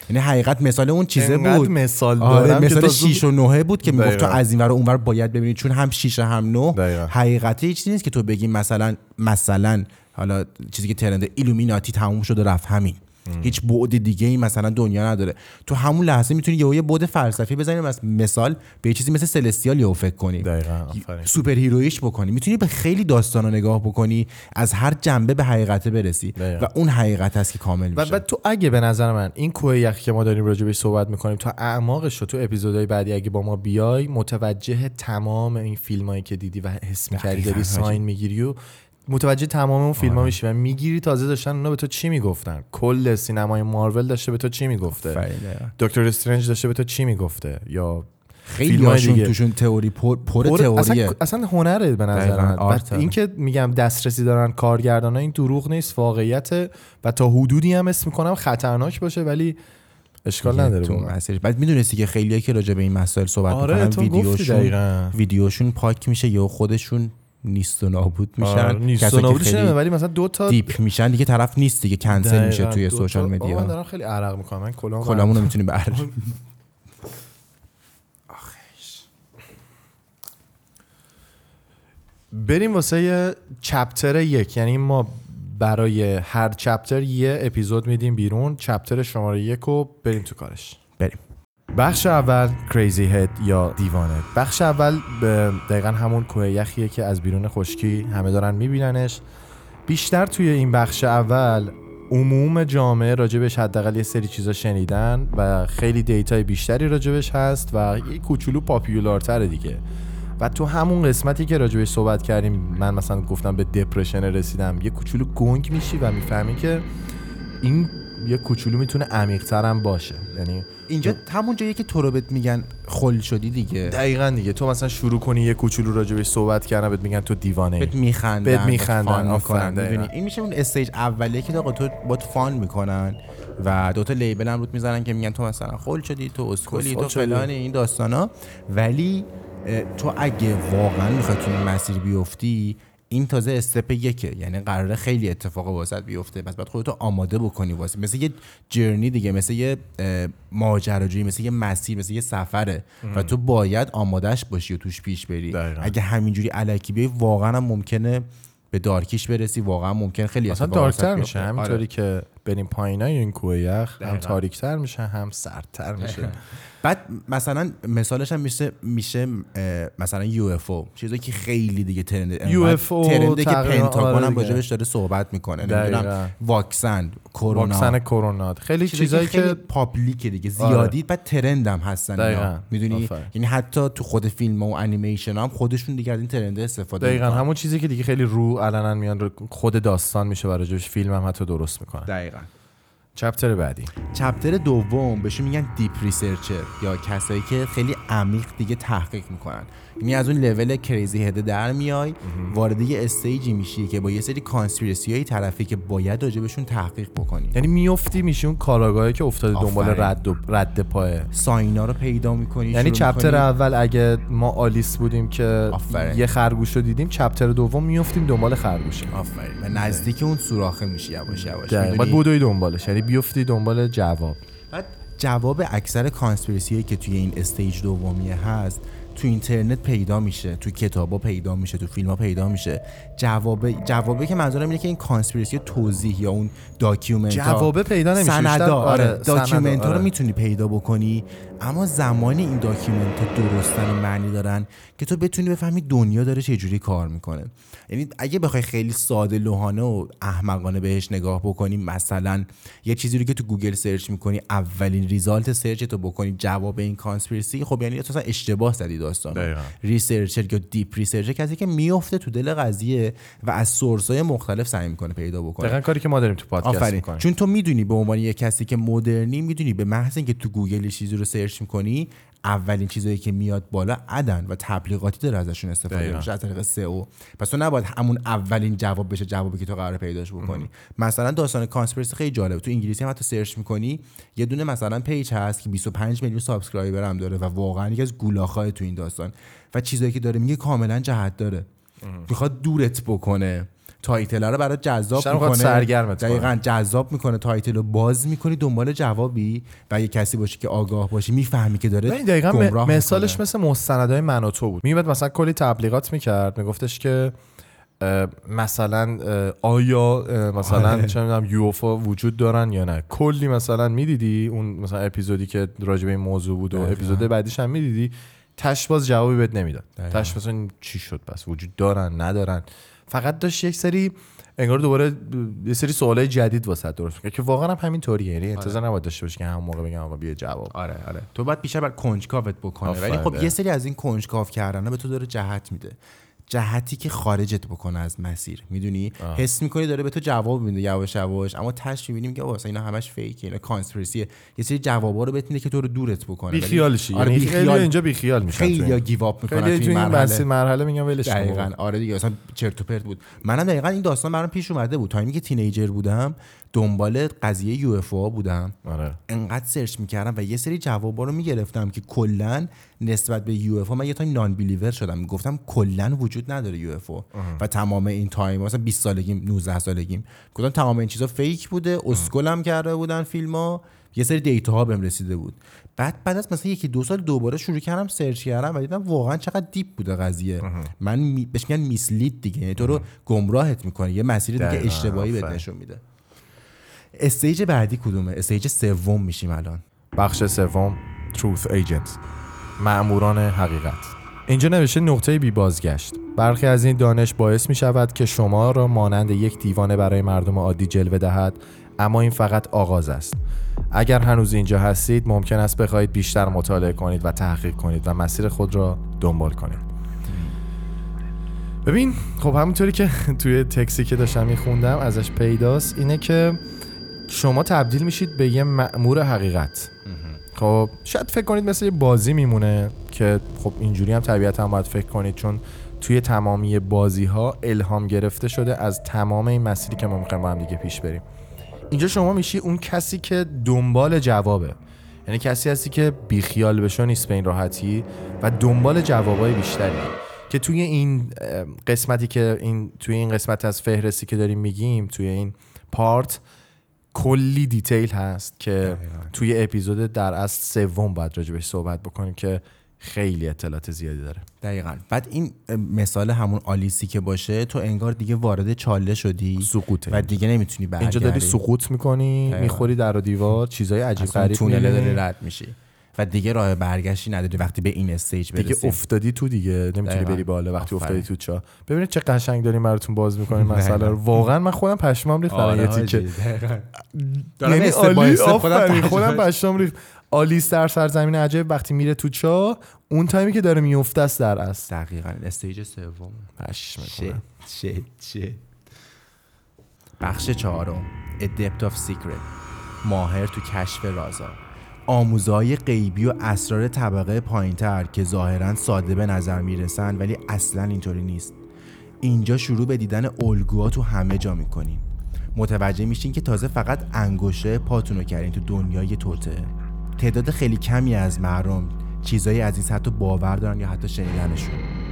یعنی حقیقت مثال اون چیزه بود مثال آره مثال تا 6 و 9 بود که می‌گفت تو. از این ور و اون ور باید ببینید چون هم 6 هم 9 دقیقاً. حقیقت هیچ چیزی نیست که تو بگی مثلا مثلا حالا چیزی که trend ایلومیناتی تموم شد و رفت همین هیچ بعد دیگه ای مثلا دنیا نداره. تو همون لحظه می‌تونی یه بعد فلسفی بزنی. مث- مثال به یه چیزی مثل celestial یهو فکر کنی. دقیقاً superhero ییش بکنی. می‌تونی به خیلی داستانا نگاه بکنی. از هر جنبه به حقیقت برسی. دقیقاً. و اون حقیقت هست که کامل میشه. و تو اگه به نظر من این کوه یخی که ما داریم راجع بهش صحبت می‌کنیم تا اعماقش رو تو اپیزودهای بعدی اگه با ما بیای متوجه تمام این فیلمایی که دیدی و حس می‌کردی داری. ساین می‌گیری و متوجه تمام اون فیلم ها میشی و می‌گیری تازه داشتن اونا به تو چی می‌گفتن؟ کل سینمای مارول داشته به تو چی می‌گفته. دکتر استرنج داشته به تو چی می‌گفته؟ یا خیلی هاشون. توشون تئوری پر, پر پر- تئوریه. اصلا, اصلا هنره به نظر من آرت این که میگم دسترسی دارن کارگردان این دروغ نیست واقعیت. و تا حدودی هم اسم می‌کنم خطرناک باشه ولی اشکال نداره تو. بعد می‌دونستی که خیلی که راجع به این مسائل صحبت آره می‌کنن ویدیوشون ویدیوشون پاک میشه یا خودشون نیست و نابود میشن. آره، نیست کسایی و خیلی نمی‌دونم، ولی مثلا دو تا دیپ میشن دیگه طرف نیست دیگه کنسل میشه توی سوشال بابا من مدیا دارم خیلی عرق می‌کنم من کلام کلامون رو می‌تونیم بر بریم واسه چپتر یک. یعنی ما برای هر چپتر یه اپیزود میدیم بیرون. چپتر شماره یک رو بریم تو کارش. بریم. بخش اول کریزی هد یا دیوانه. بخش اول به دقیقا همون کوه یخیه که از بیرون خشکی همه دارن میبیننش. بیشتر توی این بخش اول عموم جامعه راجبش حداقل یه سری چیزا شنیدن و خیلی دیتای بیشتری راجبش هست و یه کوچولو پاپیولارتره دیگه. و تو همون قسمتی که راجبش صحبت کردیم من مثلا گفتم به دپرشن رسیدم یه کوچولو گنگ میشی و می‌فهمی که این یه کوچولو می‌تونه عمیق‌تر هم باشه. یعنی اینجا همون جایی که تو رو بهت میگن خل شدی دیگه. دقیقا دیگه. تو مثلا شروع کنی یه کوچولو راجبش صحبت کردن بهت میگن تو دیوانه. بهت میخندن بهت میخندن، آفرین، این میشه اون استیج اولیه که آقا تو بات فان می‌کنن و دوتا لیبل هم روت می‌زنن که میگن تو مثلا خل شدی تو اسکلی کسخل تو شدی. فلان این داستانا. ولی تو اگه واقعا می‌خوای تو این مسیر بیفتی این تازه استپ یکه. یعنی قراره خیلی اتفاق واسط بیفته. پس باید خودتو آماده بکنی واسه. مثل یه جرنی دیگه مثل یه ماجراجویی مثل یه مسیر مثل یه سفره. و تو باید آمادش باشی و توش پیش بری. دقیقاً. اگه همینجوری علکی بیای واقعا هم ممکنه به دارکیش برسی. واقعا ممکن خیلی اتفاقات دارکتر. میشه. آره. همینطوری که بریم پایینای این کوه یخ هم. تاریکتر میشه هم سردتر میشه. بعد مثلا مثالش هم میشه میشه مثلا یو اف او چیزی که خیلی دیگه ترند UFO ترنده که تقریباً، پنتاگون آره هم. راجبش داره صحبت می‌کنه. نمی‌دونم واکسن کرونا. واکسن کرونا. خیلی چیزایی که پابلیکه دیگه زیادی بعد ترند هم هستن. می‌دونی. یعنی حتی تو خود فیلم و انیمیشن هم خودشون دیگه از این ترنده استفاده دقیقا. همون چیزی که دیگه خیلی رو علنا میان خود داستان میشه و راجبش فیلم هم حتی درست می‌کنن. دقیقاً. chapter بعدی. chapter دوم بهشون میگن deep researcher یا کسایی که خیلی عمیق دیگه تحقیق می‌کنن. یعنی از اون level crazy head ه در میای وارد یه stage ی میشی که با یه سری conspiracy های طرفی که باید راجبشون تحقیق بکنی. یعنی میفتی میشی اون کاراگاهی که افتاده دنبال. رد و رد پاها sign ا رو پیدا می‌کنی یعنی chapter اول اگه ما آلیس بودیم که آفرین. یه خرگوش رو دیدیم chapter دوم میفتیم دنبال خرگوشه آفرین. و نزدیک اون سوراخه میشی یواش یواش؟ باید بدوی دنبالش. یعنی بیفتی دنبال جواب. بعد جواب اکثر conspiracy که توی این stage دومیه هست تو اینترنت پیدا میشه تو کتابا پیدا میشه تو فیلم ها پیدا میشه. جواب جوابه که منظورم اینه که این conspiracy توضیح یا اون document جوابه پیدا نمیشه سندا آره، آره document آره. رو می‌تونی پیدا بکنی. اما زمانی این document ها درستن و معنی دارن که تو بتونی بفهمی دنیا داره چه جوری کار می‌کنه. یعنی اگه بخوای خیلی ساده لوحانه و احمقانه بهش نگاه بکنی مثلا یه چیزی رو که تو گوگل search می‌کنی اولین result search تو بکنی جواب این conspiracy خب یعنی تو اصلا اشتباه زدی داستان. researcher یا deep researcher کسی که میفته تو دل قضیه و از source های مختلف سعی می‌کنه پیدا بکنه. دقیقا کاری که ما داریم تو پادکست می‌کنیم. چون تو می‌دونی به عنوان یه کسی که مدرنی می‌دونی به محض اینکه تو گوگل چیزی رو search می‌کنی اولین چیزایی که میاد بالا ad ان و تبلیغاتی داره ازشون استفاده. میشه از طریق SEO. پس تو نباید همون اولین جواب بشه جوابی که تو قرار پیداش بکنی. مثلا داستان conspiracy خیلی جالب تو انگلیسی هم حتی search می‌کنی یه دونه مثلا page هست که 25 میلیون subscriber هم داره و واقعا یکی از گولاخای تو این داستان. و چیزایی که داره میگه کاملا جهت داره. می‌خواد دورت بکنه. title رو برات جذاب می‌کنه سرگرمت. دقیقاً جذاب می‌کنه title رو باز می‌کنی دنبال جوابی و یه کسی باشی که آگاه باشی می‌فهمی که داره دقیقا گمراه مثالش می‌کنه. مثل مستندهای من و تو بود میمد مثلا کلی تبلیغات می‌کرد میگفتش که مثلا آیا مثلا آره. چه می‌دونم یوفا وجود دارن یا نه کلی مثلا می‌دیدی اون مثلا اپیزودی که راجع به این موضوع بود و. اپیزود بعدیش هم می‌دیدی تش باز جوابی بهت نمی‌داد. تش مثلا چی شد بس وجود دارن ندارن فقط داشت یک سری انگار دوباره یه سری سوالای جدید واسه درست که واقعا هم همینطوریه. یعنی انتظار نباید داشته باشی که همون موقع بگم آقا بیا جواب. آره آره. تو باید بیشتر بر کنجکاوت بکنه ولی خب. یه سری از این کنجکاو کردن به تو داره جهت میده. جهتی که خارجت بکنه از مسیر. می‌دونی؟ آه. حس می‌کنی داره به تو جواب میده یواش یواش. اما تهش می‌بینیم که واسه اینا همش fake ه اینا conspiracy ه یه سری جوابا رو بهت میده که تو رو دورت بکنه. بی ولی- خیالشی. آره یعنی بی خیال. اینجا بی خیال میشن خیلی این. give up می‌کنن تو این مرحله. مرحله میگم ولش کن دقیقا. آره دیگه اصلا چرت و پرت بود. منم دقیقا این داستان برام پیش اومده بود. time ی که teenager بودم دنبال قضیه UFO بودم. آره. انقدر search می‌کردم و یه سری جوابا رو می‌گرفتم که کلا نسبت به UFO من یه تا non-believer شدم. می‌گفتم کلا وجود نداره UFO و تمام این time مثلا 20 سالگیم 19 سالگیم. گفتم تمام این چیزا fake بوده. اسکلم کرده بودن فیلما یه سری data ها بهم رسیده بود. بعد بعد از مثلا یکی دو سال دوباره شروع کردم search کردم و دیدم واقعا چقدر deep بوده قضیه. من می... بهش میگن mislead دیگه. یعنی تو رو گمراهت می‌کنه. یه مسیر دیگه اشتباهی بهت. نشون میده. stage بعدی کدومه؟ stage سوم میشیم الان. بخش سوم Truth Agents. مأموران حقیقت. اینجا نوشته نقطه بی بازگشت. برخی از این دانش باعث می شود که شما را مانند یک دیوانه برای مردم عادی جلوه دهد اما این فقط آغاز است. اگر هنوز اینجا هستید ممکن است بخواهید بیشتر مطالعه کنید و تحقیق کنید و مسیر خود را دنبال کنید. ببین خب همونطوری که [LAUGHS] توی تکسی که داشتم میخوندم ازش پیداست اینه که شما تبدیل میشید به یه مأمور حقیقت. خب شاید فکر کنید مثل یه بازی میمونه که خب اینجوری هم طبیعتا هم باید فکر کنید چون توی تمامی بازی ها الهام گرفته شده از تمام این مسیری که ما می‌خوایم با هم دیگه پیش بریم. اینجا شما میشی اون کسی که دنبال جوابه. یعنی کسی هستی که بیخیال بشو نیست به این راحتی و دنبال جوابای بیشتری. که توی این قسمتی که این توی این قسمت از فهرستی که داریم میگیم توی این پارت کلی دیتیل هست که توی اپیزود در اصل سوم باید راجبش صحبت بکنیم که خیلی اطلاعات زیادی داره. دقیقا. بعد این مثال همون آلیسی که باشه تو انگار دیگه وارد چاله شدی سقوطه. و دیگه نمی‌تونی برگردی اینجا داری سقوط می‌کنی دقیقاً. می‌خوری در و دیوار چیزای عجیب غریب تونله. داری رد میشی و دیگه راه برگشتی نداری وقتی به این stage دیگه برسی. افتادی تو دیگه نمی‌تونی دقیقاً. بری بالا وقتی آفرین. افتادی تو چاه. ببینید چه قشنگ داریم براتون باز می‌کنیم مسئله رو. واقعا من خودم پشمام ریخت برای یه تیکه. دارم یعنی عالی خودم آفرین، ترجمه- خودم پشمام ریخت. آلیس در سرزمین عجایب وقتی میره تو چاه اون تایمی که داره میفته است در اصل. دقیقا. stage سوم. پشم بخش چهارم. Depth of Secret. ماهر تو کشف رازا. آموزهای غیبی و اسرار طبقه پایینتر که ظاهرا ساده به نظر می‌رسن ولی اصلا اینطوری نیست. اینجا شروع به دیدن الگوها تو همه جا می‌کنین. متوجه میشین که تازه فقط انگوشه پاتونو کردین تو دنیای توته تعداد خیلی کمی از مردم چیزایی از این حتی باور دارن یا حتی شنیدنشون.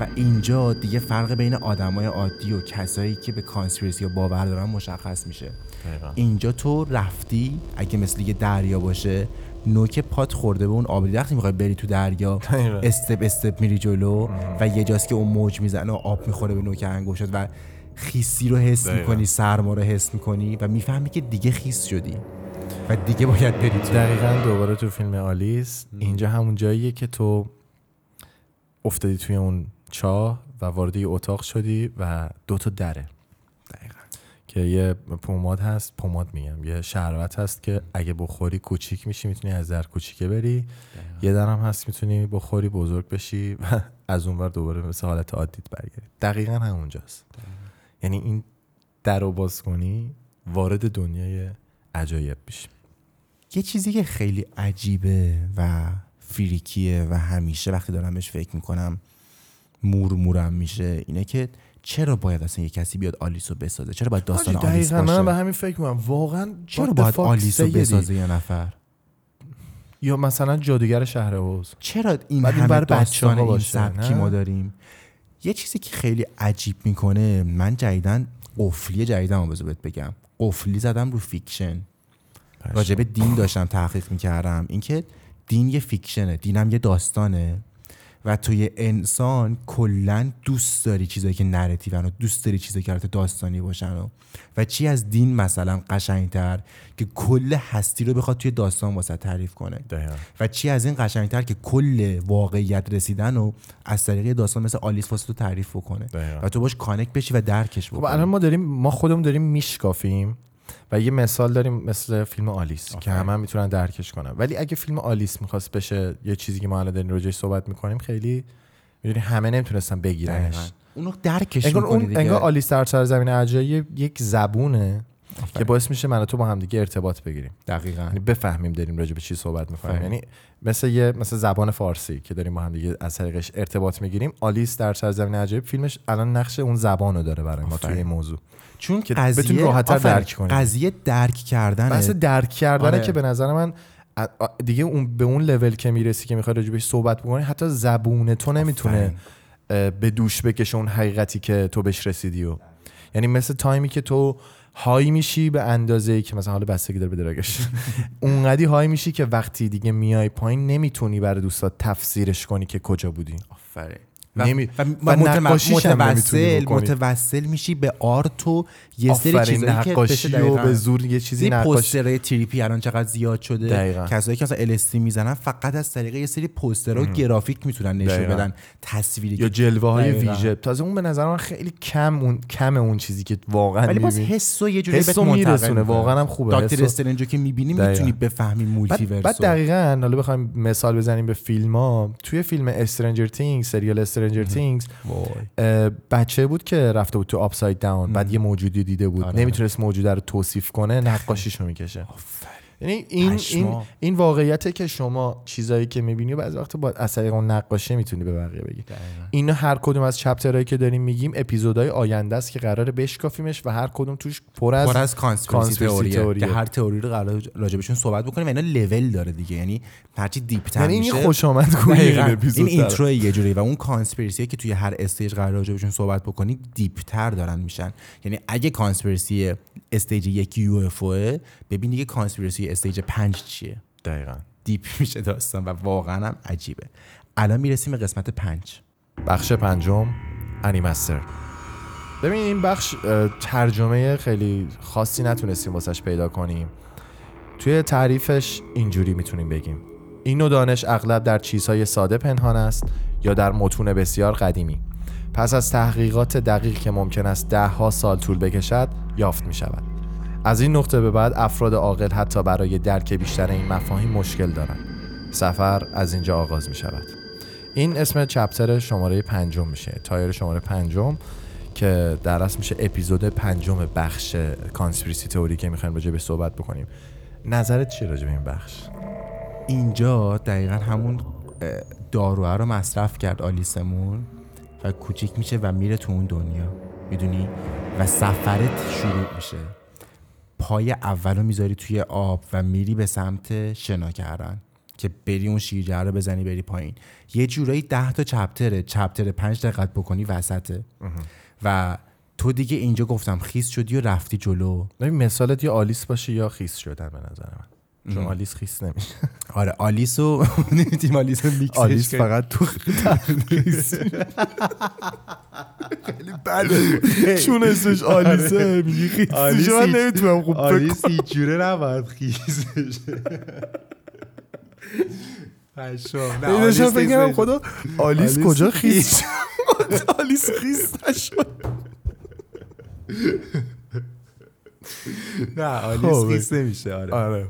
و اینجا دیگه فرق بین آدمای عادی و کسایی که به کانسپیرسی یا باور دارن مشخص میشه دقیقاً. اینجا تو رفتی اگه مثل یه دریا باشه نوک پات خورده به اون آب وقتی می‌خوای بری تو دریا دقیقاً. استپ استپ میری جلو و یه جاست که اون موج می‌زنه و آب می‌خوره به نوک انگشتت و خیسی رو حس دقیقاً. می‌کنی سرما رو حس می‌کنی و می‌فهمی که دیگه خیس شدی و دیگه باید بری تو دقیقا دوباره تو فیلم آلیس اینجا همون جاییه که تو افتادی توی اون چاه و وارد یه اتاق شدی و دو تا دره. دقیقاً. که یه پوماد هست پوماد میگم. یه شربت هست که اگه بخوری کوچیک میشی می‌تونی از در کوچیکه بری. یه درم هست می‌تونی بخوری بزرگ بشی و از اونور دوباره مثل حالت عادیت برگردی. دقیقا همونجاست. یعنی این در رو باز کنی وارد دنیای عجایب میشی. یه چیزی که خیلی عجیبه و فریکیه و همیشه وقتی دارم بهش فکر می‌کنم مورمورم میشه. اینه که چرا باید اصلا یه کسی بیاد آلیسو بسازه؟ چرا باید داستان آلیس باشه؟ منم به همین فکر می‌کنم. واقعا چرا باید آلیسو؟ بسازه یه نفر؟ یا مثلا جادوگر شهر اوز. چرا این همه برای داستان این سبکی؟ ما داریم؟ یه چیزی که خیلی عجیب می‌کنه من جدیدن قفلی جدیدم رو بذار بگم. قفلی زدم رو fiction. راجب دین داشتم تحقیق می‌کردم. اینکه دین یه fiction ه دینم یه داستانه. و توی انسان کلا دوست داری چیزایی که narrative ان و دوست داری چیزایی که حالت داستانی باشن و, و چی از دین مثلا قشنگتر که کل هستی رو بخواد توی داستان واسه تعریف کنه. و چی از این قشنگتر که کل واقعیت رسیدن و از طریق داستان مثل آلیس واسه تو تعریف بکنه. و تو باش connect بشی و درکش خب بکنی الان ما داریم ما خودمون داریم میشکافیم و یه مثال داریم مثل فیلم آلیس که آفرین. همه هم می‌تونن درکش کنن ولی اگه فیلم آلیس می‌خواست بشه یه چیزی که ما الان داریم راجعش صحبت می‌کنیم خیلی می‌دونی همه نمی‌تونستن. بگیرنش اونو درکش انگار اون دیگه انگار آلیس در سرزمین عجایب یک زبونه که آفرین. باعث میشه من و تو با هم دیگه ارتباط بگیریم دقیقاً یعنی بفهمیم داریم راجع به چی صحبت می‌کنیم. یعنی مثل یه مثل زبان فارسی که داریم با هم دیگه از طریقش ارتباط می‌گیریم آلیس در سرزمین عجایب فیلمش الان نقش اون زبانو داره برای ما توی. این موضوع چون که قضیه بتونی آفرین. درک کنی. قضیه درک کردن بحث درک کردنه آره. که به نظر من دیگه اون به اون لول که می‌رسی که می‌خوای راجبش صحبت بکنی حتی زبون تو نمی‌تونه به دوش بکشه اون حقیقتی که تو بهش رسیدی و یعنی مثل تایمی که تو های میشی به اندازه ای که مثلا حالا بستگی داره به دراگش [LAUGHS] اونقدی های میشی که وقتی دیگه میای پایین نمی‌تونی برای دوستات تفسیرش کنی که کجا بودی آفرین نمی- و, و, و نمی‌تونی متوسل. متوسل میشی به art و یه سری چیزایی که بشه و. به زور یه چیزی نقاشی پوسترهای trippy الان چقدر زیاد شده دقیقاً. کسایی که مثلا LSD می‌زنن فقط از طریق یه سری پوسترها و گرافیک می‌تونن نشون. بدن تصویری یا جلوه های. ویژه تازه اون به نظر من خیلی کم اون کم اون چیزی که واقعا ولی باز. حس و یه جوری بهت میرسونه. واقعا هم خوبه رو- Strange و که می‌بینی. می‌تونی بفهمی multiverse بعد دقیقا حالا بخوایم مثال بزنیم به فیلم ها توی فیلم Stranger Things سریال Stranger Things بچه بود که رفته بود تو Upside Down بعد یه موجودی دیده بود. آره. نمی‌تونست موجوده رو توصیف کنه نقاشیش رو می‌کشه یعنی این این پشما. این واقعیته که شما چیزایی که می‌بینی و بعضی وقت با طریق اون نقاشی می‌تونی به بقیه بگی اینا هر کدوم از chapter هایی که داریم میگیم اپیزودهای آینده است که قراره بشکافیمش و هر کدوم توش پر از پر از conspiracy. که هر تئوری رو قرار راجبشون صحبت بکنیم و اینا لول داره دیگه یعنی هرچی deeper یعنی این خوش آمد. این اپیزود این داره. intro یه جوری و اون conspiracy که توی هر stage قرار راجبشون صحبت بکنی deeper دارن میشن یعنی اگه conspiracy stage یک UFO ببین دیگه conspiracy stage پنج چیه؟ دقیقاً. deep میشه داستان و واقعا هم عجیبه. الان می‌رسیم به قسمت پنج. بخش پنجم انیمستر. ببین این بخش ترجمه خیلی خاصی نتونستیم واسش پیدا کنیم. توی تعریفش اینجوری می‌تونیم بگیم. این نوع دانش اغلب در چیزهای ساده پنهان است یا در متون بسیار قدیمی. پس از تحقیقات دقیق که ممکن است ده ها سال طول بکشد یافت می شود از این نقطه به بعد افراد عاقل حتی برای درک بیشتر این مفاهیم مشکل دارند سفر از اینجا آغاز می شود. این اسم چپتر شماره پنجم میشه. تایر شماره پنجم که در اصل میشه اپیزود پنجم بخش کانسپیرسی تئوری که می‌خوایم راجع به صحبت بکنیم. نظرت چیه راجع به این بخش؟ اینجا دقیقا همون داروه رو مصرف کرد آلیسمون و کوچیک میشه و میره تو اون دنیا. می‌دونی؟ و سفرت شروع میشه. پای اول رو می‌ذاری توی آب و میری به سمت شنا کردن که بری اون شیرجه رو بزنی بری پایین. یه جورایی ده تا chapter ه chapter پنج دقت بکنی وسطه. و تو دیگه اینجا گفتم خیس شدی و رفتی جلو. مثالت یا آلیس باشه یا خیس شدن به نظر من. چون آلیس خیس نمیشه. آره آلیسو [LAUGHS] نمی‌تونیم آلیسو میکسش آلیس. فقط تو خیس. خیلی بده. چون اسمش آلیسه میگی خیس آلیس من نمی‌تونم خوب فکر آلیس هیچ جوره نباید پشم. نه، آلیس داشتم نمیشه. خدا آلیس آلیس کجا خیس؟ [LAUGHS] آلیس خیس نشد. نه آلیس خب. خیز نمیشه آره. آره.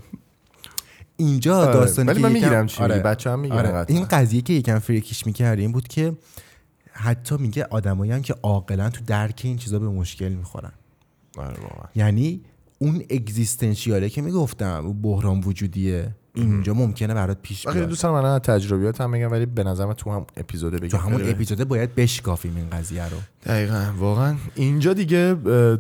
اینجا آره. داستانی ولی که من می‌گیرم چی آره. بچه هم می‌گیرم آره. این قضیه که یکم فریکیش می‌کرد این بود که حتی میگه آدمایی هم که عاقلا تو درک این چیزا به مشکل می‌خورن آره یعنی اون اگزیستنشیاله که می‌گفتم اون بحران وجودیه اینجا ممکنه برات پیش خیلی بیاد. دوست دارم الان از تجربیاتم بگم ولی به نظر من تو هم اپیزوده بگم تو همون خیلی- اپیزوده باید بشکافیم این قضیه رو. دقیقا. واقعا اینجا دیگه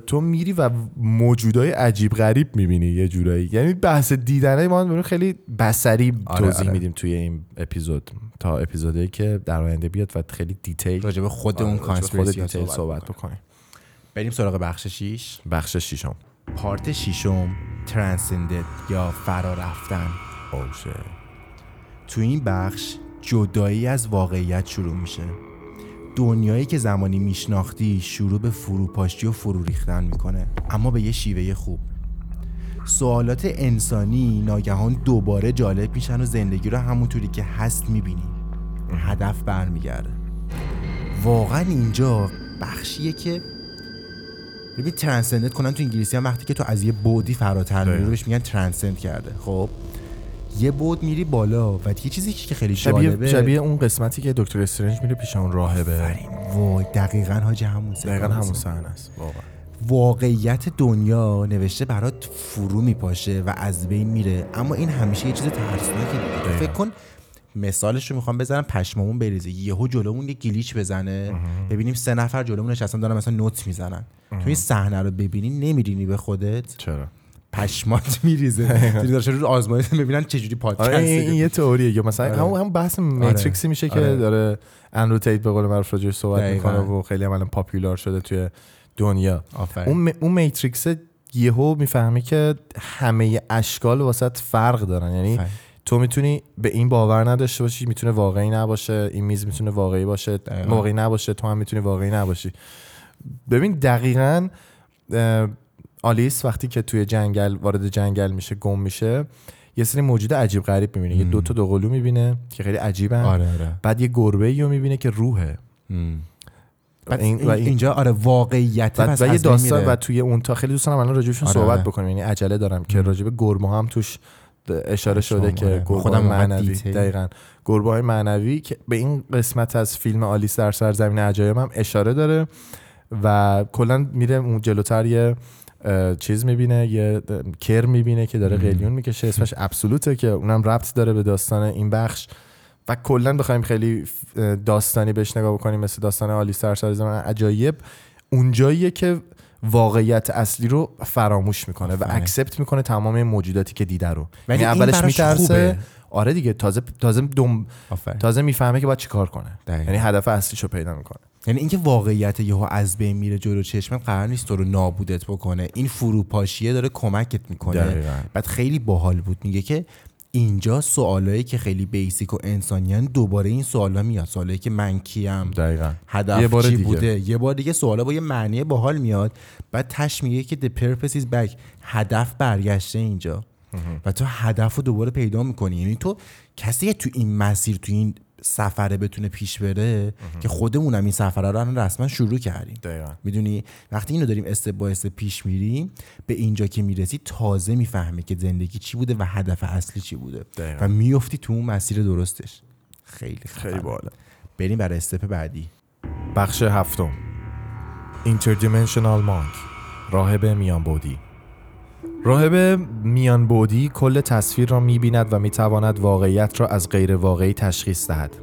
تو میری و موجودای عجیب غریب می‌بینی یه جورایی. یعنی بحث دیدنه ما خیلی سرسری آره، توضیح آره. میدیم توی این اپیزود. تا اپیزودی که در آینده بیاد و خیلی detail راجع به خود آره، اون راجع به خود detail صحبت, بکنیم. بریم سراغ بخش 6 بخش شیشم پارت ششم ترانسندد یا فرا رفتن اوشه تو این بخش جدایی از واقعیت شروع میشه. دنیایی که زمانی میشناختی شروع به فروپاشی و فرو ریختن می‌کنه اما به یه شیوه خوب. سوالات انسانی ناگهان دوباره جالب میشن و زندگی رو همونطوری که هست می‌بینی. هدف برمیگرده. واقعا اینجا بخشیه که ببین ترانسندنت کنن تو انگلیسی هم وقتی که تو از یه بودی فراتر میری بهش میگن ترانسند کرده. خب؟ یه بود میری بالا و یه چیزی که خیلی شبیه, جالبه شبیه اون قسمتی که دکتر استرنج میره پیش اون راهبه. وای دقیقا حاج همون دقیقا. همون صحنه است واقعا. واقعیت دنیا نوشته برات فرو میپاشه و از بین میره. اما این همیشه یه چیز ترسناکه. فکر کن مثالش رو می‌خوام بزنم پشمامون بریزه. یهو جلومون یه گلیچ بزنه. ببینیم سه نفر جلومون نشستن دارن مثلا نوت می‌زنن. تو این صحنه رو ببینی نمیرینی به خودت؟ چرا؟ پشمات [LAUGHS] میریزه [LAUGHS] داشته رو آزمایش ببینن چجوری پادکست آره این, این یه تئوریه یا مثلا آره. همون هم بحث میتریکسی میشه که آره. داره اندرو تیت به قول معروف راجعش صحبت دقیقاً. می‌کنه و خیلی هم الان پاپولار شده توی دنیا. اون م- اون میتریکس یهو می‌فهمی که همه اشکال واسط فرق دارن یعنی. تو می‌تونی به این باور نداشته باشی می‌تونه واقعی نباشه این میز می‌تونه واقعی باشه دقیقاً. واقعی نباشه تو هم می‌تونی واقعی نباشی ببین دقیقا آلیس وقتی که توی جنگل وارد جنگل میشه گم میشه یه سری موجود عجیب غریب می‌بینه یه دو تا دوقلو می‌بینه که خیلی عجیبن آره آره بعد یه گربه رو می‌بینه که روحه. بعد این- و این- اینجا آره واقعیت و, پس و یه داستان. و توی اون تا خیلی دوست دارم الان راجبشون آره، صحبت آره. بکنیم یعنی عجله دارم که راجب گربه هم توش اشاره شده آره. که گربه خودم معنوی دیتیل. دقیقا گربه های معنوی که به این قسمت از فیلم آلیس در سرزمین عجایب هم اشاره داره و کلا میره اون جلوتر یه چیز می‌بینه یه کر می‌بینه که داره قلیون می‌کشه. اسمش ابسولوته که اونم ربط داره به داستان این بخش. و کلا بخوایم خیلی داستانی بهش نگاه بکنیم مثل داستان آلیس در سرزمین عجایب. اونجاییه که واقعیت اصلی رو فراموش می‌کنه و. اکسپت می‌کنه تمام موجوداتی که دیده رو. ولی یعنی اولش میترسه. آره دیگه تازه تازه دم. تازه می‌فهمه که باید چیکار کنه. یعنی هدف اصلیشو پیدا می‌کنه. یعنی اینکه واقعیت یهو از بین میره جلو چشمت قرار نیست تو رو نابودت بکنه. این فروپاشیه داره کمکت می‌کنه. دقیقاً. بعد خیلی باحال بود. میگه که اینجا سوالایی که خیلی بیسیک و انسانیان دوباره این سوالا میاد. سوالایی که من کیم دقیقا. هدف یه بار چی دیگه. بوده؟ یه بار دیگه سوالا با یه معنی باحال میاد. بعد تش میگه که the purpose is back. هدف برگشته اینجا. و تو هدف رو دوباره پیدا می‌کنی. یعنی تو کسی که تو این مسیر تو این سفره بتونه پیش بره که خودمونم این سفره رو الان رسما شروع کردیم. دقیقا. می‌دونی؟ وقتی اینو داریم استپ با استپ پیش میریم به اینجا که می‌رسی تازه می‌فهمه که زندگی چی بوده و هدف اصلی چی بوده. دقیقاً. و میفتی تو اون مسیر درستش. خیلی خیلی خفنه. باحاله. بریم برای استپ بعدی. بخش هفتم. Interdimensional Monk. راهب میانبودی راهب میانبودی کل تصویر را می‌بیند و می‌تواند واقعیت را از غیر واقعی تشخیص دهد.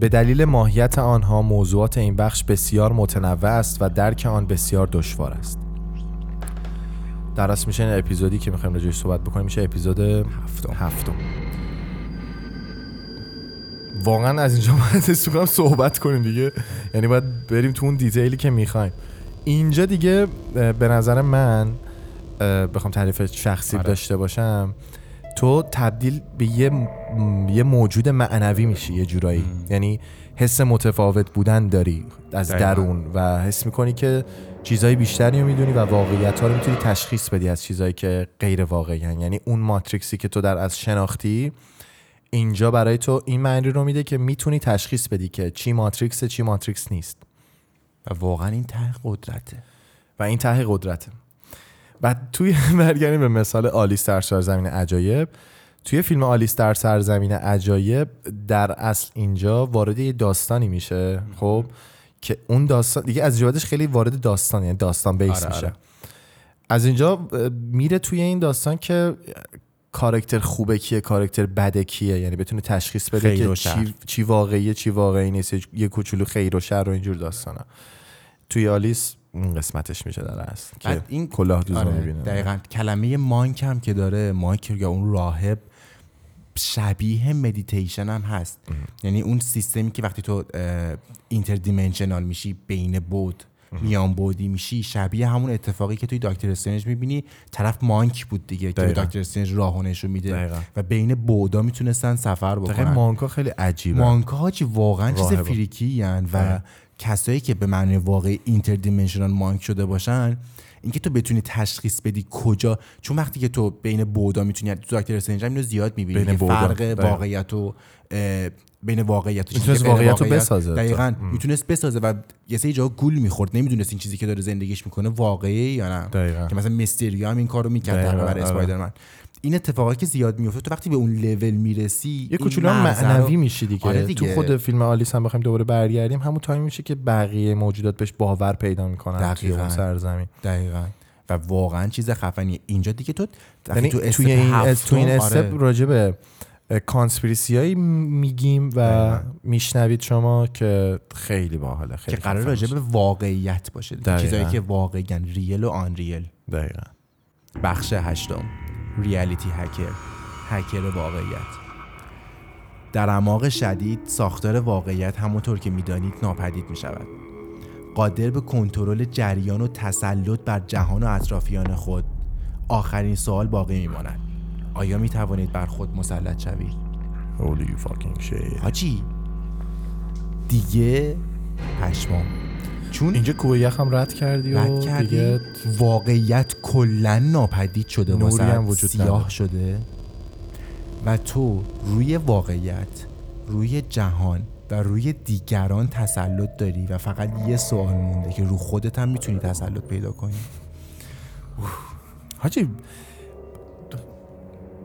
به دلیل ماهیت آنها موضوعات این بخش بسیار متنوع است و درک آن بسیار دشوار است. در اصل میشه این اپیزودی که می‌خوایم راجعش صحبت بکنیم میشه اپیزود هفتم. هفتم. واقعا از اینجا باید صحبت کنیم دیگه. یعنی باید بریم تو اون دیتیلی که می‌خوایم. اینجا دیگه به نظر من بخوام تعریف شخصی آره. داشته باشم. تو تبدیل به یه, م- یه موجود معنوی میشی یه جورایی. یعنی حس متفاوت بودن داری از. درون و حس می‌کنی که چیزای بیشتری رو می‌دونی و واقعیت ها رو می‌تونی تشخیص بدی از چیزایی که غیر واقعی یعنی اون ماتریکسی که تو در از شناختی اینجا برای تو این معنی رو میده که می‌تونی تشخیص بدی که چی ماتریکسه چی ماتریکس نیست. و واقعا این ته قدرته. و این ته قدرته. و توی [LAUGHS] برگردیم به مثال آلیس در سرزمین عجایب. توی فیلم آلیس در سرزمین عجایب در اصل اینجا وارد یه داستانی میشه خب که اون داستان دیگه از جوادش خیلی وارد داستان یعنی داستان بیس آره، میشه. آره. از اینجا میره توی این داستان که کاراکتر خوبه کیه کاراکتر بده کیه؟ یعنی بتونه تشخیص بده که. چی, چی واقعیه چی واقعی نیست یه کوچولو خیر و شر و اینجور داستانا. توی آلیس این قسمتش میشه در اصل که این- کلاه دوزو آره می‌بینه دقیقا کلمه monk هم که داره monk یا اون راهب شبیه مدیتیشن هم هست یعنی اون سیستمی که وقتی تو interdimensional میشی بین بعد میان بعدی میشی شبیه همون اتفاقی که توی دکتر استرنج می‌بینی طرف monk بود دیگه که. دکتر استرنج راهو نشون میده دقیقاً. و بین بعدا می‌تونستن سفر بکنن monk ا خیلی عجیبه monk ا حاجی واقعا چیز. freaky و آره. کسایی که به معنی واقعی اینتر دیمنشنال مانک شده باشن اینکه تو بتونی تشخیص بدی کجا چون وقتی که تو بین بودا می‌تونی تو دکتر استرنج اینو زیاد می‌بینی بین که. فرق دقیقا. واقعیت و بین واقعیت و می‌تونست واقعیت رو بسازه. دقیقاً ام. می‌تونست بسازه و یه سری جا گول می‌خورد نمی‌دونست این چیزی که داره زندگیش می‌کنه واقعی یا نه دقیقاً. که مثلا مستریو هم این کارو می‌کرد برای آره. اسپایدرمن این اتفاقایی که زیاد میفته تو وقتی به اون لول می‌رسی یه کوچولو رو- معنوی میشی دیگه. آره تو دیگه. خود فیلم آلیس هم بخوایم دوباره برگردیم همون تایم میشه که بقیه موجودات بهش باور پیدا می‌کنن دقیقاً. اون سرزمین دقیقا و واقعا چیز خفنیه اینجا دیگه تو یعنی تو توی این تو این آره. step راجع به conspiracy هایی میگیم و. میشنوید شما که خیلی باحاله که خیلی قرار خفن راجع. به واقعیت باشه. چیزایی که واقعا real و unreal دقیقا بخش هشتم reality hacker هکر واقعیت. در اعماق شدید ساختار واقعیت همونطور که می‌دانید ناپدید می شود قادر به کنترل جریان و تسلط بر جهان و اطرافیان خود آخرین سوال باقی میماند. آیا می توانید بر خود مسلط شوید؟ Holy fucking shit. حاجی دیگه پشمام. چون اینجا کوه یخ هم رد کردی و رد کردی. دیگه واقعیت کلا ناپدید شده. هم وجود سیاه. شده. و تو روی واقعیت روی جهان و روی دیگران تسلط داری و فقط یه سوال مونده که رو خودت هم می‌تونی تسلط پیدا کنی. حاجی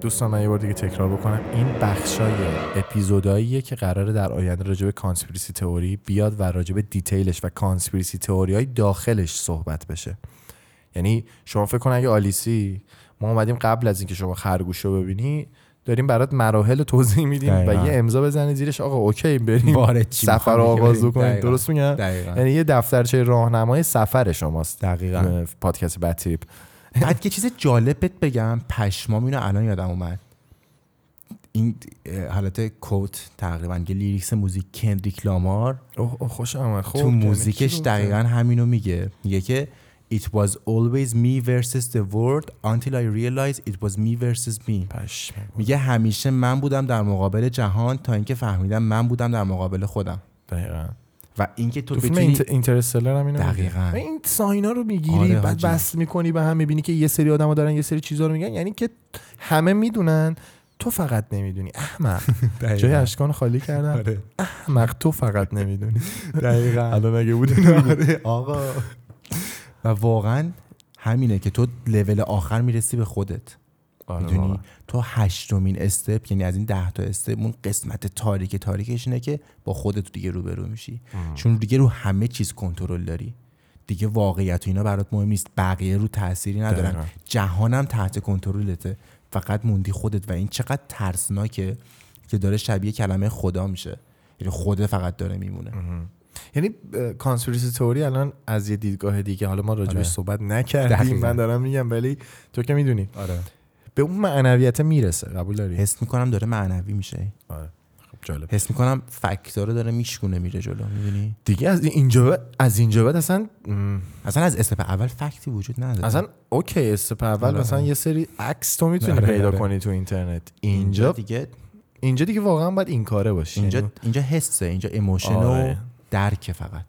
دوستان من یه بار دیگه تکرار بکنم این بخشای اپیزوداییه که قراره در آینده راجع به conspiracy theory بیاد و راجع به detail ش و conspiracy theory های داخلش صحبت بشه یعنی شما فکر کن اگه آلیسی ما اومدیم قبل از اینکه شما خرگوش رو ببینی داریم برات مراحل توضیح میدیم و. یه امضا بزنی زیرش آقا okay بریم سفر رو؟ آغاز کنیم. درست میگم. یعنی یه دفترچه راهنمای سفر شماست دقیقاً. پادکست BadTrip بعد که چیز جالب بهت بگم پشمام اینو الان یادم اومد. این حالت quote تقریبا که lyrics موزیک کندریک لامار. خوش آمد. خب تو یعنی موزیکش دقیقا همینو میگه. میگه که It was always me versus the world until I realized it was me versus me. میگه همیشه من بودم در مقابل جهان تا اینکه فهمیدم من بودم در مقابل خودم. دقیقا. و اینکه تو تو فیلم بتونی اینت- اینترستلر هم اینو دقیقاً. این ساینا رو می‌گیری آره، بعد. بس می‌کنی به هم می‌بینی که یه سری آدما دارن یه سری چیزا رو میگن یعنی که همه می‌دونن تو فقط نمی‌دونی. احمق. [LAUGHS] جای اشکان خالی کردن. آره. احمق تو فقط نمی‌دونی. دقیقا. [LAUGHS] الان اگه بود آره آقا. و واقعا همینه که تو لول آخر می‌رسی به خودت. می‌دونی؟ واقعا. تو هشتمین استپ یعنی از این ده تا استپ اون قسمت تاریک تاریکش اینه که با خودت دیگه روبرو میشی. چون دیگه رو همه چیز کنترل داری. دیگه واقعیت و اینا برات مهم نیست. بقیه رو تأثیری ندارن. دقیقاً. جهانم تحت کنترلته. فقط موندی خودت و این چقدر ترسناکه که داره شبیه کلمه خدا میشه. یعنی خود فقط داره میمونه. یعنی کانسپیرسی تئوری الان از یه دیدگاه دیگه. حالا ما راجبش آره. صحبت نکردیم. من دارم میگم ولی تو که می‌دونی. آره. به اون معنویت می‌رسه. قبول داری؟ حس می‌کنم داره معنوی میشه. آره. خب جالب. حس می‌کنم فکتا رو داره میشکونه میره جلو می‌دونی دیگه از اینجا بعد- از اینجا بعد اصلا م، اصلا از استپ اول فکتی وجود نداره. اصلا okay step اول آره. مثلا یه سری عکس تو می‌تونی آره، پیدا آره. کنی تو اینترنت. اینجا دیگه اینجا دیگه واقعا باید این کاره باشی اینجا یعنی اینجا حسه اینجا emotion. و درکه فقط.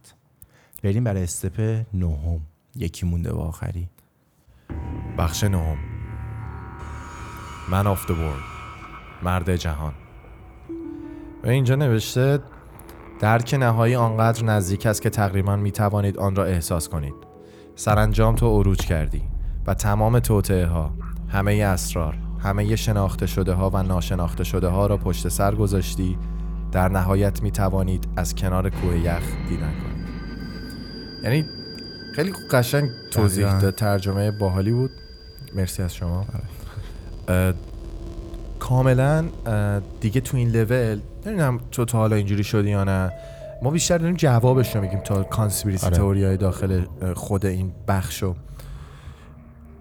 بریم برای step نهم. یکی مونده و آخری. بخش نهم. man of the world. مرد جهان. و اینجا نوشته درک نهایی آنقدر نزدیک است که تقریبا می توانید آن را احساس کنید. سرانجام تو عروج کردی و تمام توطعه ها همه اسرار همه شناخته شده ها و ناشناخته شده ها را پشت سر گذاشتی. در نهایت می توانید از کنار کوه یخ دیدن کنید. یعنی خیلی قشنگ توضیح. داد ترجمه باحالی بود. مرسی از شما. اه، کاملا دیگه تو این لول نمی‌دونم تو تا حالا اینجوری شدی یا نه ما بیشتر داریم جوابش رو میگیم تا conspiracy آره. theory های داخل خود این بخشو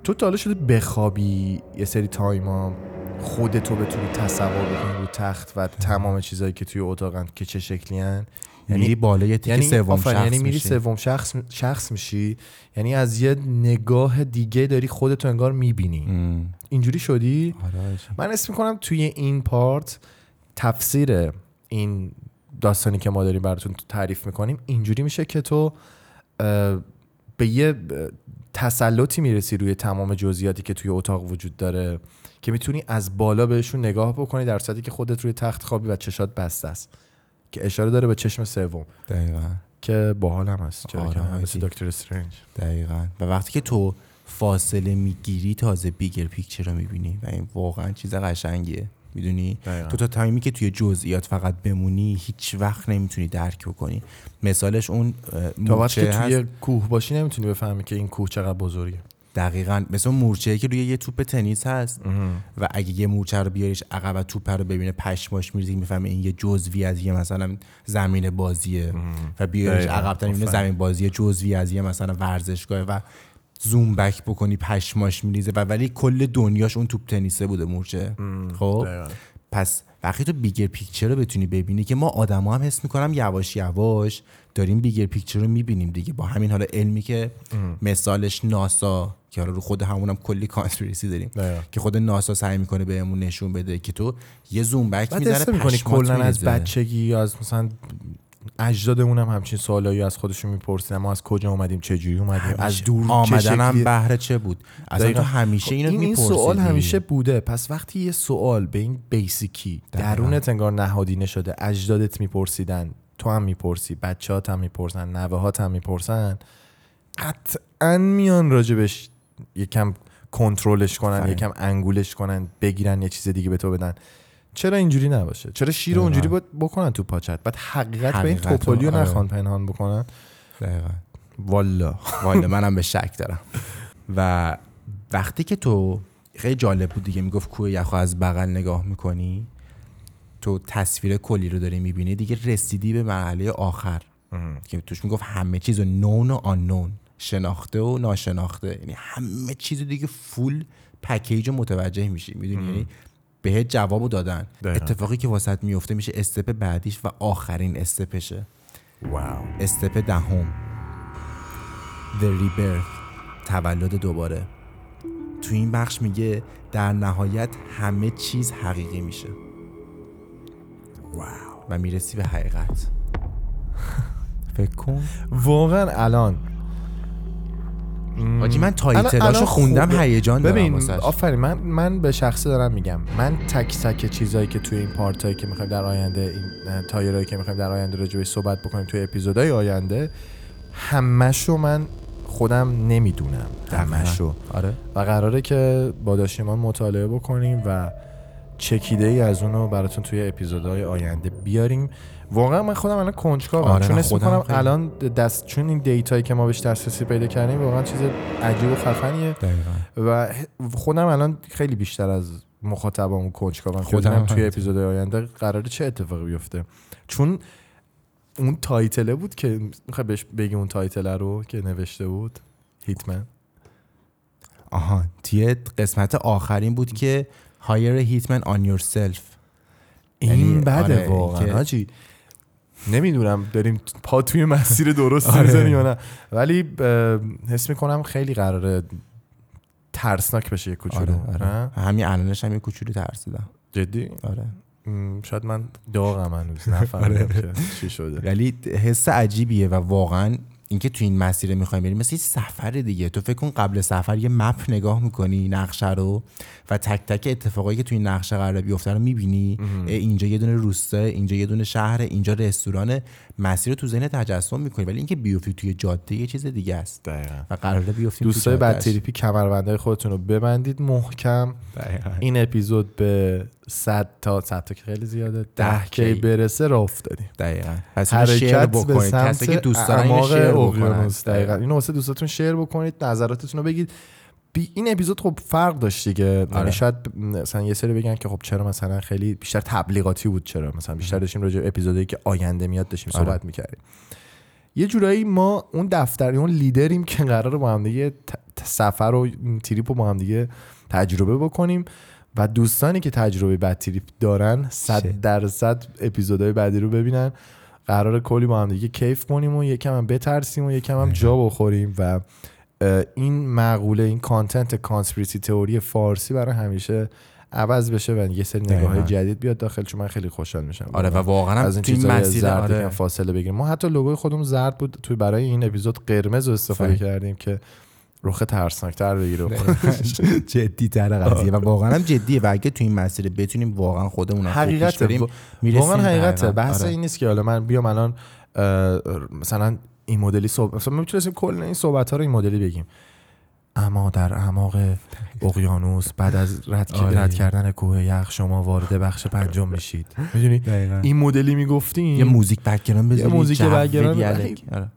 تو تا حالا شده بخوابی یه سری تایما خودتو بتونی تصور بکنی رو تخت و تمام چیزهایی که توی اتاقن که چه شکلی هن یعنی میری بالا یه تیک یعنی سوم شخص یعنی میری. سوم شخص شخص میشی یعنی از یه نگاه دیگه داری خودتو انگار می‌بینی ام. اینجوری شدی آره حاجی. من اسم می‌کنم توی این part تفسیر این داستانی که ما داریم براتون تعریف می‌کنیم اینجوری میشه که تو به یه تسلطی می‌رسی روی تمام جزئیاتی که توی اتاق وجود داره که می‌تونی از بالا بهشون نگاه بکنی در صورتی که خودت روی تخت خوابی و چشات بسته است که اشاره داره به چشم سوم. دقیقا. که باحال هم هست چرا آره، که حاجی. مثل دکتر استرنج. دقیقا. و وقتی که تو فاصله می‌گیری تازه بیگر پیکچر رو می‌بینی و این واقعا چیز قشنگیه. می‌دونی. تو تا تایمی که توی جزئیات فقط بمونی هیچ وقت نمی‌تونی درک بکنی. مثالش اون تا وقتی که توی کوه باشی نمی‌تونی بفهمی که این کوه چقدر بزرگه. دقیقا مثل مورچه که روی یه توپ تنیس هست. و اگه یه مورچه رو بیاریش عقب و توپ رو ببینه پشماش میریزی می‌فهمه این یه جزوی از یه مثلا زمین بازیه. و بیاریش. عقب تر می‌بینه. زمین بازی جزوی از یه مثلا ورزشگاه و زوم بک بکنی پشماش میریزه. و ولی کل دنیاش اون توپ تنیسه بوده مورچه. خب. پس وقتی تو bigger picture رو بتونی ببینی که ما آدما هم حس می‌کنم یواش یواش داریم bigger picture رو می‌بینیم دیگه با همین حالا علمی که مثالش ناسا که حالا رو خود همونم کلی conspiracy داریم. که خود ناسا سعی می‌کنه بهمون نشون بده که تو یه zoom back حس می‌کنی کلا از. بچگی از مثلا اجدادمون هم همچین سوالایی از خودشون میپرسیدن ما از کجا اومدیم چه جوری اومدیم از دور آمدنم بهر چه بود دقیقاً. تو همیشه اینو این, این سوال همیشه بوده پس وقتی یه سوال به این بیسیکی. درونت انگار نهادینه شده اجدادت میپرسیدن تو هم می‌پرسی بچه‌هات هم می‌پرسن نوه‌هات هم می‌پرسن قطعا میان راجبش یکم کنترلش کنن. یکم انگولش کنن بگیرن یه چیز دیگه به تو بدن چرا اینجوری نباشه؟ چرا شیر. اونجوری باید بکنن تو پاچت؟ بعد حقیقت به این حقیقت رو، توپولیو آره. نخوان پنهان بکنن. دقیقاً. والا. والا منم به شک دارم. و وقتی که تو خیلی جالب بود دیگه می‌گفت کوه یخو از بغل نگاه می‌کنی تو تصویر کلی رو داری می‌بینی دیگه رسیدی به مرحله آخر. که توش می‌گفت همه چیز نون و آنون شناخته و ناشناخته. یعنی همه چیز دیگه فول پکیج رو متوجه میشی. می‌دونی؟ یعنی بهت جوابو دادن. دقیقاً. اتفاقی که واسط میفته میشه استپ بعدیش و آخرین استپشه. واو. استپ دهم. The Rebirth. تولد دوباره. تو این بخش میگه در نهایت همه چیز حقیقی میشه. واو. و می‌رسی به حقیقت. [LAUGHS] فکر کن. واقعا الان حاجی من تایتلاشو خوندم. هیجان دارم ببین. آفرین من من به شخصه دارم میگم. من تک تک چیزایی که توی این پارتایی که می‌خوایم در آینده این تایرایی که می‌خوایم در آینده راجع صحبت بکنیم توی اپیزودهای آینده همشو من خودم نمی‌دونم. همشو آره. و قراره که با داشتیمان مطالعه بکنیم و چکیده ای از اونو براتون توی اپیزودهای آینده بیاریم. واقعا من خودم الان کنجکاوم. آره، چون اسم خیلی. الان دست چون این دیتایی که ما بهش دسترسی پیدا کردیم واقعا چیز عجیب و خفنیه. دقیقا. و خودم الان خیلی بیشتر از مخاطبامون کنجکاوم خودم توی. اپیزودهای آینده قراره چه اتفاقی بیفته. چون اون تایتله بود که می‌خوای بهش بگی اون تایتله رو که نوشته بود هیتمن. آها توی قسمت آخرین بود که a hitman on yourself. این یعنی بده آره، واقعا نمی‌دونم داریم پا توی مسیر درست آره. می‌زنی یا نه. ولی حس می‌کنم خیلی قراره ترسناک بشه یه کوچولو. آره, آره. همین الانش هم یه کوچولو ترسیدم. جدی؟ آره. شاید من داغم هنوز نفهمیدم [LAUGHS] آره. که چی شده. ولی حس عجیبیه و واقعا اینکه تو این مسیر می‌خوایم بریم مثل یه سفر دیگه. تو فکر کن قبل سفر یه مپ نگاه می‌کنی نقشه رو و تک تک اتفاقایی که تو این نقشه قرار بیفته رو می‌بینی. اینجا یه دونه روستا اینجا یه دونه شهر اینجا رستوران. مسیر رو تو ذهن تجسم می‌کنی ولی اینکه بیفتی توی جاده یه چیز دیگه است. دقیقا. و قراره بیفتیم دوستای بد. تریپی کمربندهای خودتون رو ببندید. محکم. دقیقاً. این اپیزود به 100 تا 100 تا که خیلی زیاده. 10 ده کی. برسه راه افتادیم. دقیقا. پس به بکنید. کسی که دوست دارن شیر اقیانوس. دقیقا. اینو واسه دوستاتون شیر بکنید نظراتتون رو بگید. بی این اپیزود خب فرق داشت دیگه. یعنی آره. شاید مثلا یه سری بگن که خب چرا مثلا خیلی بیشتر تبلیغاتی بود چرا مثلا بیشتر داشتیم راجع به اپیزودی که آینده میاد داشتیم آره. صحبت می‌کردیم. یه جورایی ما اون دفتر اون لیدریم که قرار با هم دیگه سفر و تریپ رو با هم دیگه تجربه بکنیم. و دوستانی که تجربه بد تریپ دارن. صد درصد اپیزودهای بعدی رو ببینن قرار کلی با هم دیگه کیف کنیم و یکم هم بترسیم و یکم هم جا بخوریم و این مقوله این content conspiracy theory فارسی برای همیشه عوض بشه و یه سری نگاه دقیقاً. جدید بیاد داخل چون من خیلی خوشحال میشم آره و واقعا از این چیزای مسیر زرد آره. فاصله بگیریم ما حتی لوگوی خودمون زرد بود توی برای این اپیزود قرمز رو استفاده فهم. کردیم که رخ ترسناکتر بگیره. [LAUGHS] جدی تر قضیه. و واقعا هم جدیه. و اگه تو این مسیر بتونیم واقعا خودمون رو بریم، واقعا حقیقته. دقیقاً. بحث آره. این نیست که حالا من بیام الان مثلا این مدلی صحبت مثلا می‌تونستیم کل این صحبت ها رو این مدلی بگیم. اما در اعماق اقیانوس بعد از رد, آره. رد کردن کوه یخ شما وارد بخش پنجم میشید. می‌دونی. این مدلی می‌گفتیم. یه موزیک background بذاری موزیک جو background. آره.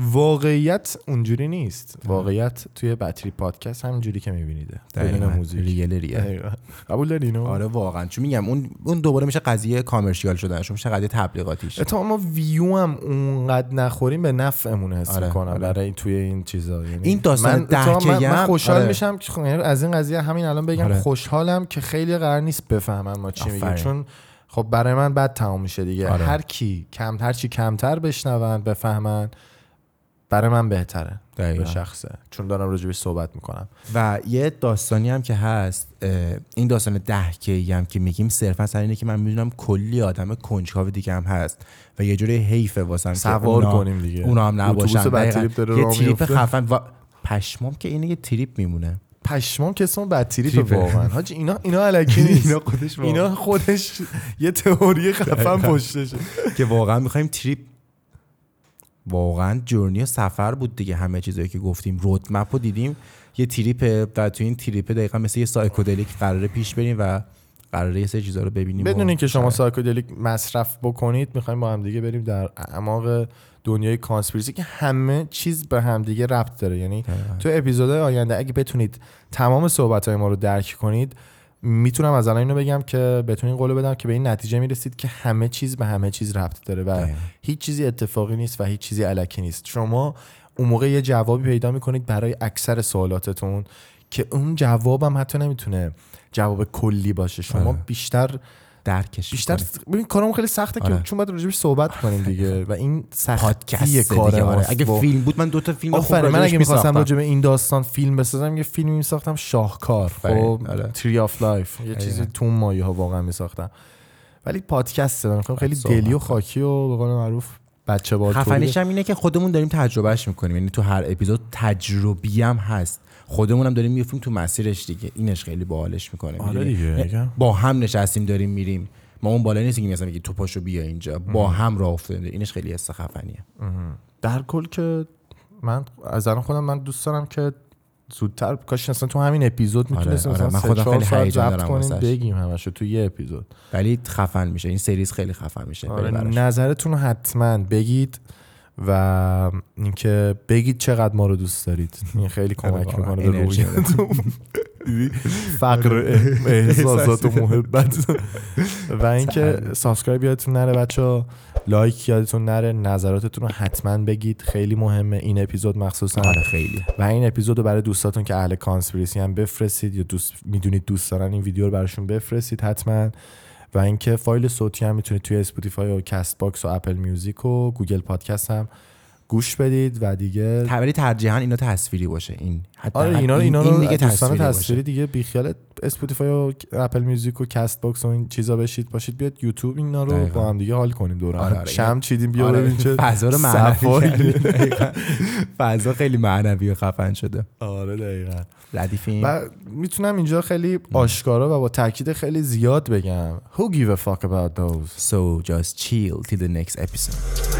واقعیت اونجوری نیست واقعیت توی بطری پادکست همینجوری که میبینیده دقیقاً. موزیک real real دقیقاً. قبول داری اینو آره واقعا چون میگم اون اون دوباره میشه قضیه commercial شدنش میشه قضیه تبلیغاتیش تا ما ویو هم اونقدر نخوریم به نفعمون حس آره، می‌کنم آره. برای توی این چیزا یعنی این داستان من, من, من خوشحال آره. میشم که خب یعنی از این قضیه همین الان بگم آره. خوشحالم که خیلی قرار نیست بفهمن ما چی میگیم. چون خب برای من بد تمام میشه دیگه آره. هر کی کم هر چی کمتر بشنون بفهمن برای من بهتره. دقیقاً. به شخصه. چون دارم راجبش صحبت می‌کنم. و یه داستانی هم که هست این داستان ده کی هم که میگیم صرفا سر اینه که من می‌دونم کلی آدم کنجکاو دیگه هم هست و یه جوری حیفه واسم سوار اونا- کنیم دیگه. اونا هم نباشن. یه trip. خفن. و پشمام که اینه یه trip میمونه. پشمام که اسم trip ه. واقعا. حاجی اینا [LAUGHS] اینا الکی نیست. اینا خودش. اینا خودش یه تئوری خفن پشتشه. که واقعا می‌خوایم trip واقعا journey و سفر بود دیگه همه چیزایی که گفتیم roadmap رو دیدیم یه trip ه و تو این trip ه دقیقا مثل یه psychedelic قراره پیش بریم و قراره یه سری چیزا رو ببینیم بدون اینکه شما. سایکودلیک مصرف بکنید می‌خوایم با هم دیگه بریم در اعماق دنیای کانسپیرسی که همه چیز به هم دیگه ربط داره یعنی. تو اپیزودهای آینده اگه بتونید تمام صحبت های ما رو درک کنید می‌تونم از الان اینو بگم که بتونین قول بدم که به این نتیجه می‌رسید که همه چیز به همه چیز ربط داره و دقیقاً. هیچ چیزی اتفاقی نیست و هیچ چیزی علکی نیست شما اون موقع یه جوابی پیدا می‌کنید برای اکثر سوالاتتون که اون جوابم حتی نمی‌تونه جواب کلی باشه شما آره. بیشتر درکش بیشتر. ببین کارمون خیلی سخته آره. که چون باید راجبش صحبت کنیم دیگه و این سختی پادکست کار دیگه آره. اگه وا- فیلم بود من دو تا فیلم خوب من اگه می‌خواستم. راجع به این داستان فیلم بسازم یه فیلمی میساختم شاهکار خب. آره. Tree of Life یه چیزی. تو مایه ها واقعا میساختم ولی پادکست من می‌خوام خیلی دلی و. خاکی و به قول معروف بچه خفنیش هم اینه که خودمون داریم تجربهش می‌کنیم یعنی تو هر اپیزود تجربی هم هست خودمون هم داریم میفتیم تو مسیرش دیگه. اینش خیلی باحالش می‌کنه. آره دیگه. با هم نشستیم داریم میریم. ما اون بالا نیستیم که مثلا میگی تو پاشو بیا اینجا. با هم راه افتاده اینش خیلی حس خفنیه. در کل که من از الان خودم من دوست دارم که زودتر کاش اصلا تو همین اپیزود می‌تونستیم آره. مثلا من خودم خیلی دارم. بگیم همشو تو یه اپیزود. ولی خفن میشه. این سریز خیلی خفن میشه. آره. نظرتون رو حتما بگید. و اینکه بگید چقدر ما رو دوست دارید. این خیلی کمک واقعا می‌کنه به دیدی؟ [LAUGHS] [LAUGHS] فقر احساسات و محبت. و اینکه subscribe یادتون نره بچه like یادتون نره نظراتتون رو حتما بگید. خیلی مهمه این اپیزود مخصوصا. آره خیلی. و این اپیزود رو برای دوستاتون که اهل conspiracy هم بفرستید یا دوست می‌دونید دوست دارن این ویدیو رو براشون بفرستید حتما. و اینکه فایل صوتی هم می‌تونید توی Spotify و Castbox و Apple Music و Google Podcast هم گوش بدید و دیگه ولی ترجیحاً اینا تصویری باشه این حتی آره اینا رو اینا این رو دیگه تصویری تصویری دیگه بیخیال اسپاتیفای و Apple Music و کست باکس و این چیزا بشید باشید بیاد یوتیوب اینا رو دقیقاً. با هم دیگه حال کنیم دور هم. آره،. شم چیدیم بیا آره، چه فضا رو. معنوی. فضا خیلی معنوی و خفن شده آره دقیقاً ردیفیم و می‌تونم اینجا خیلی آشکارا و با تاکید خیلی زیاد بگم Who gives a fuck about those So just chill till the next episode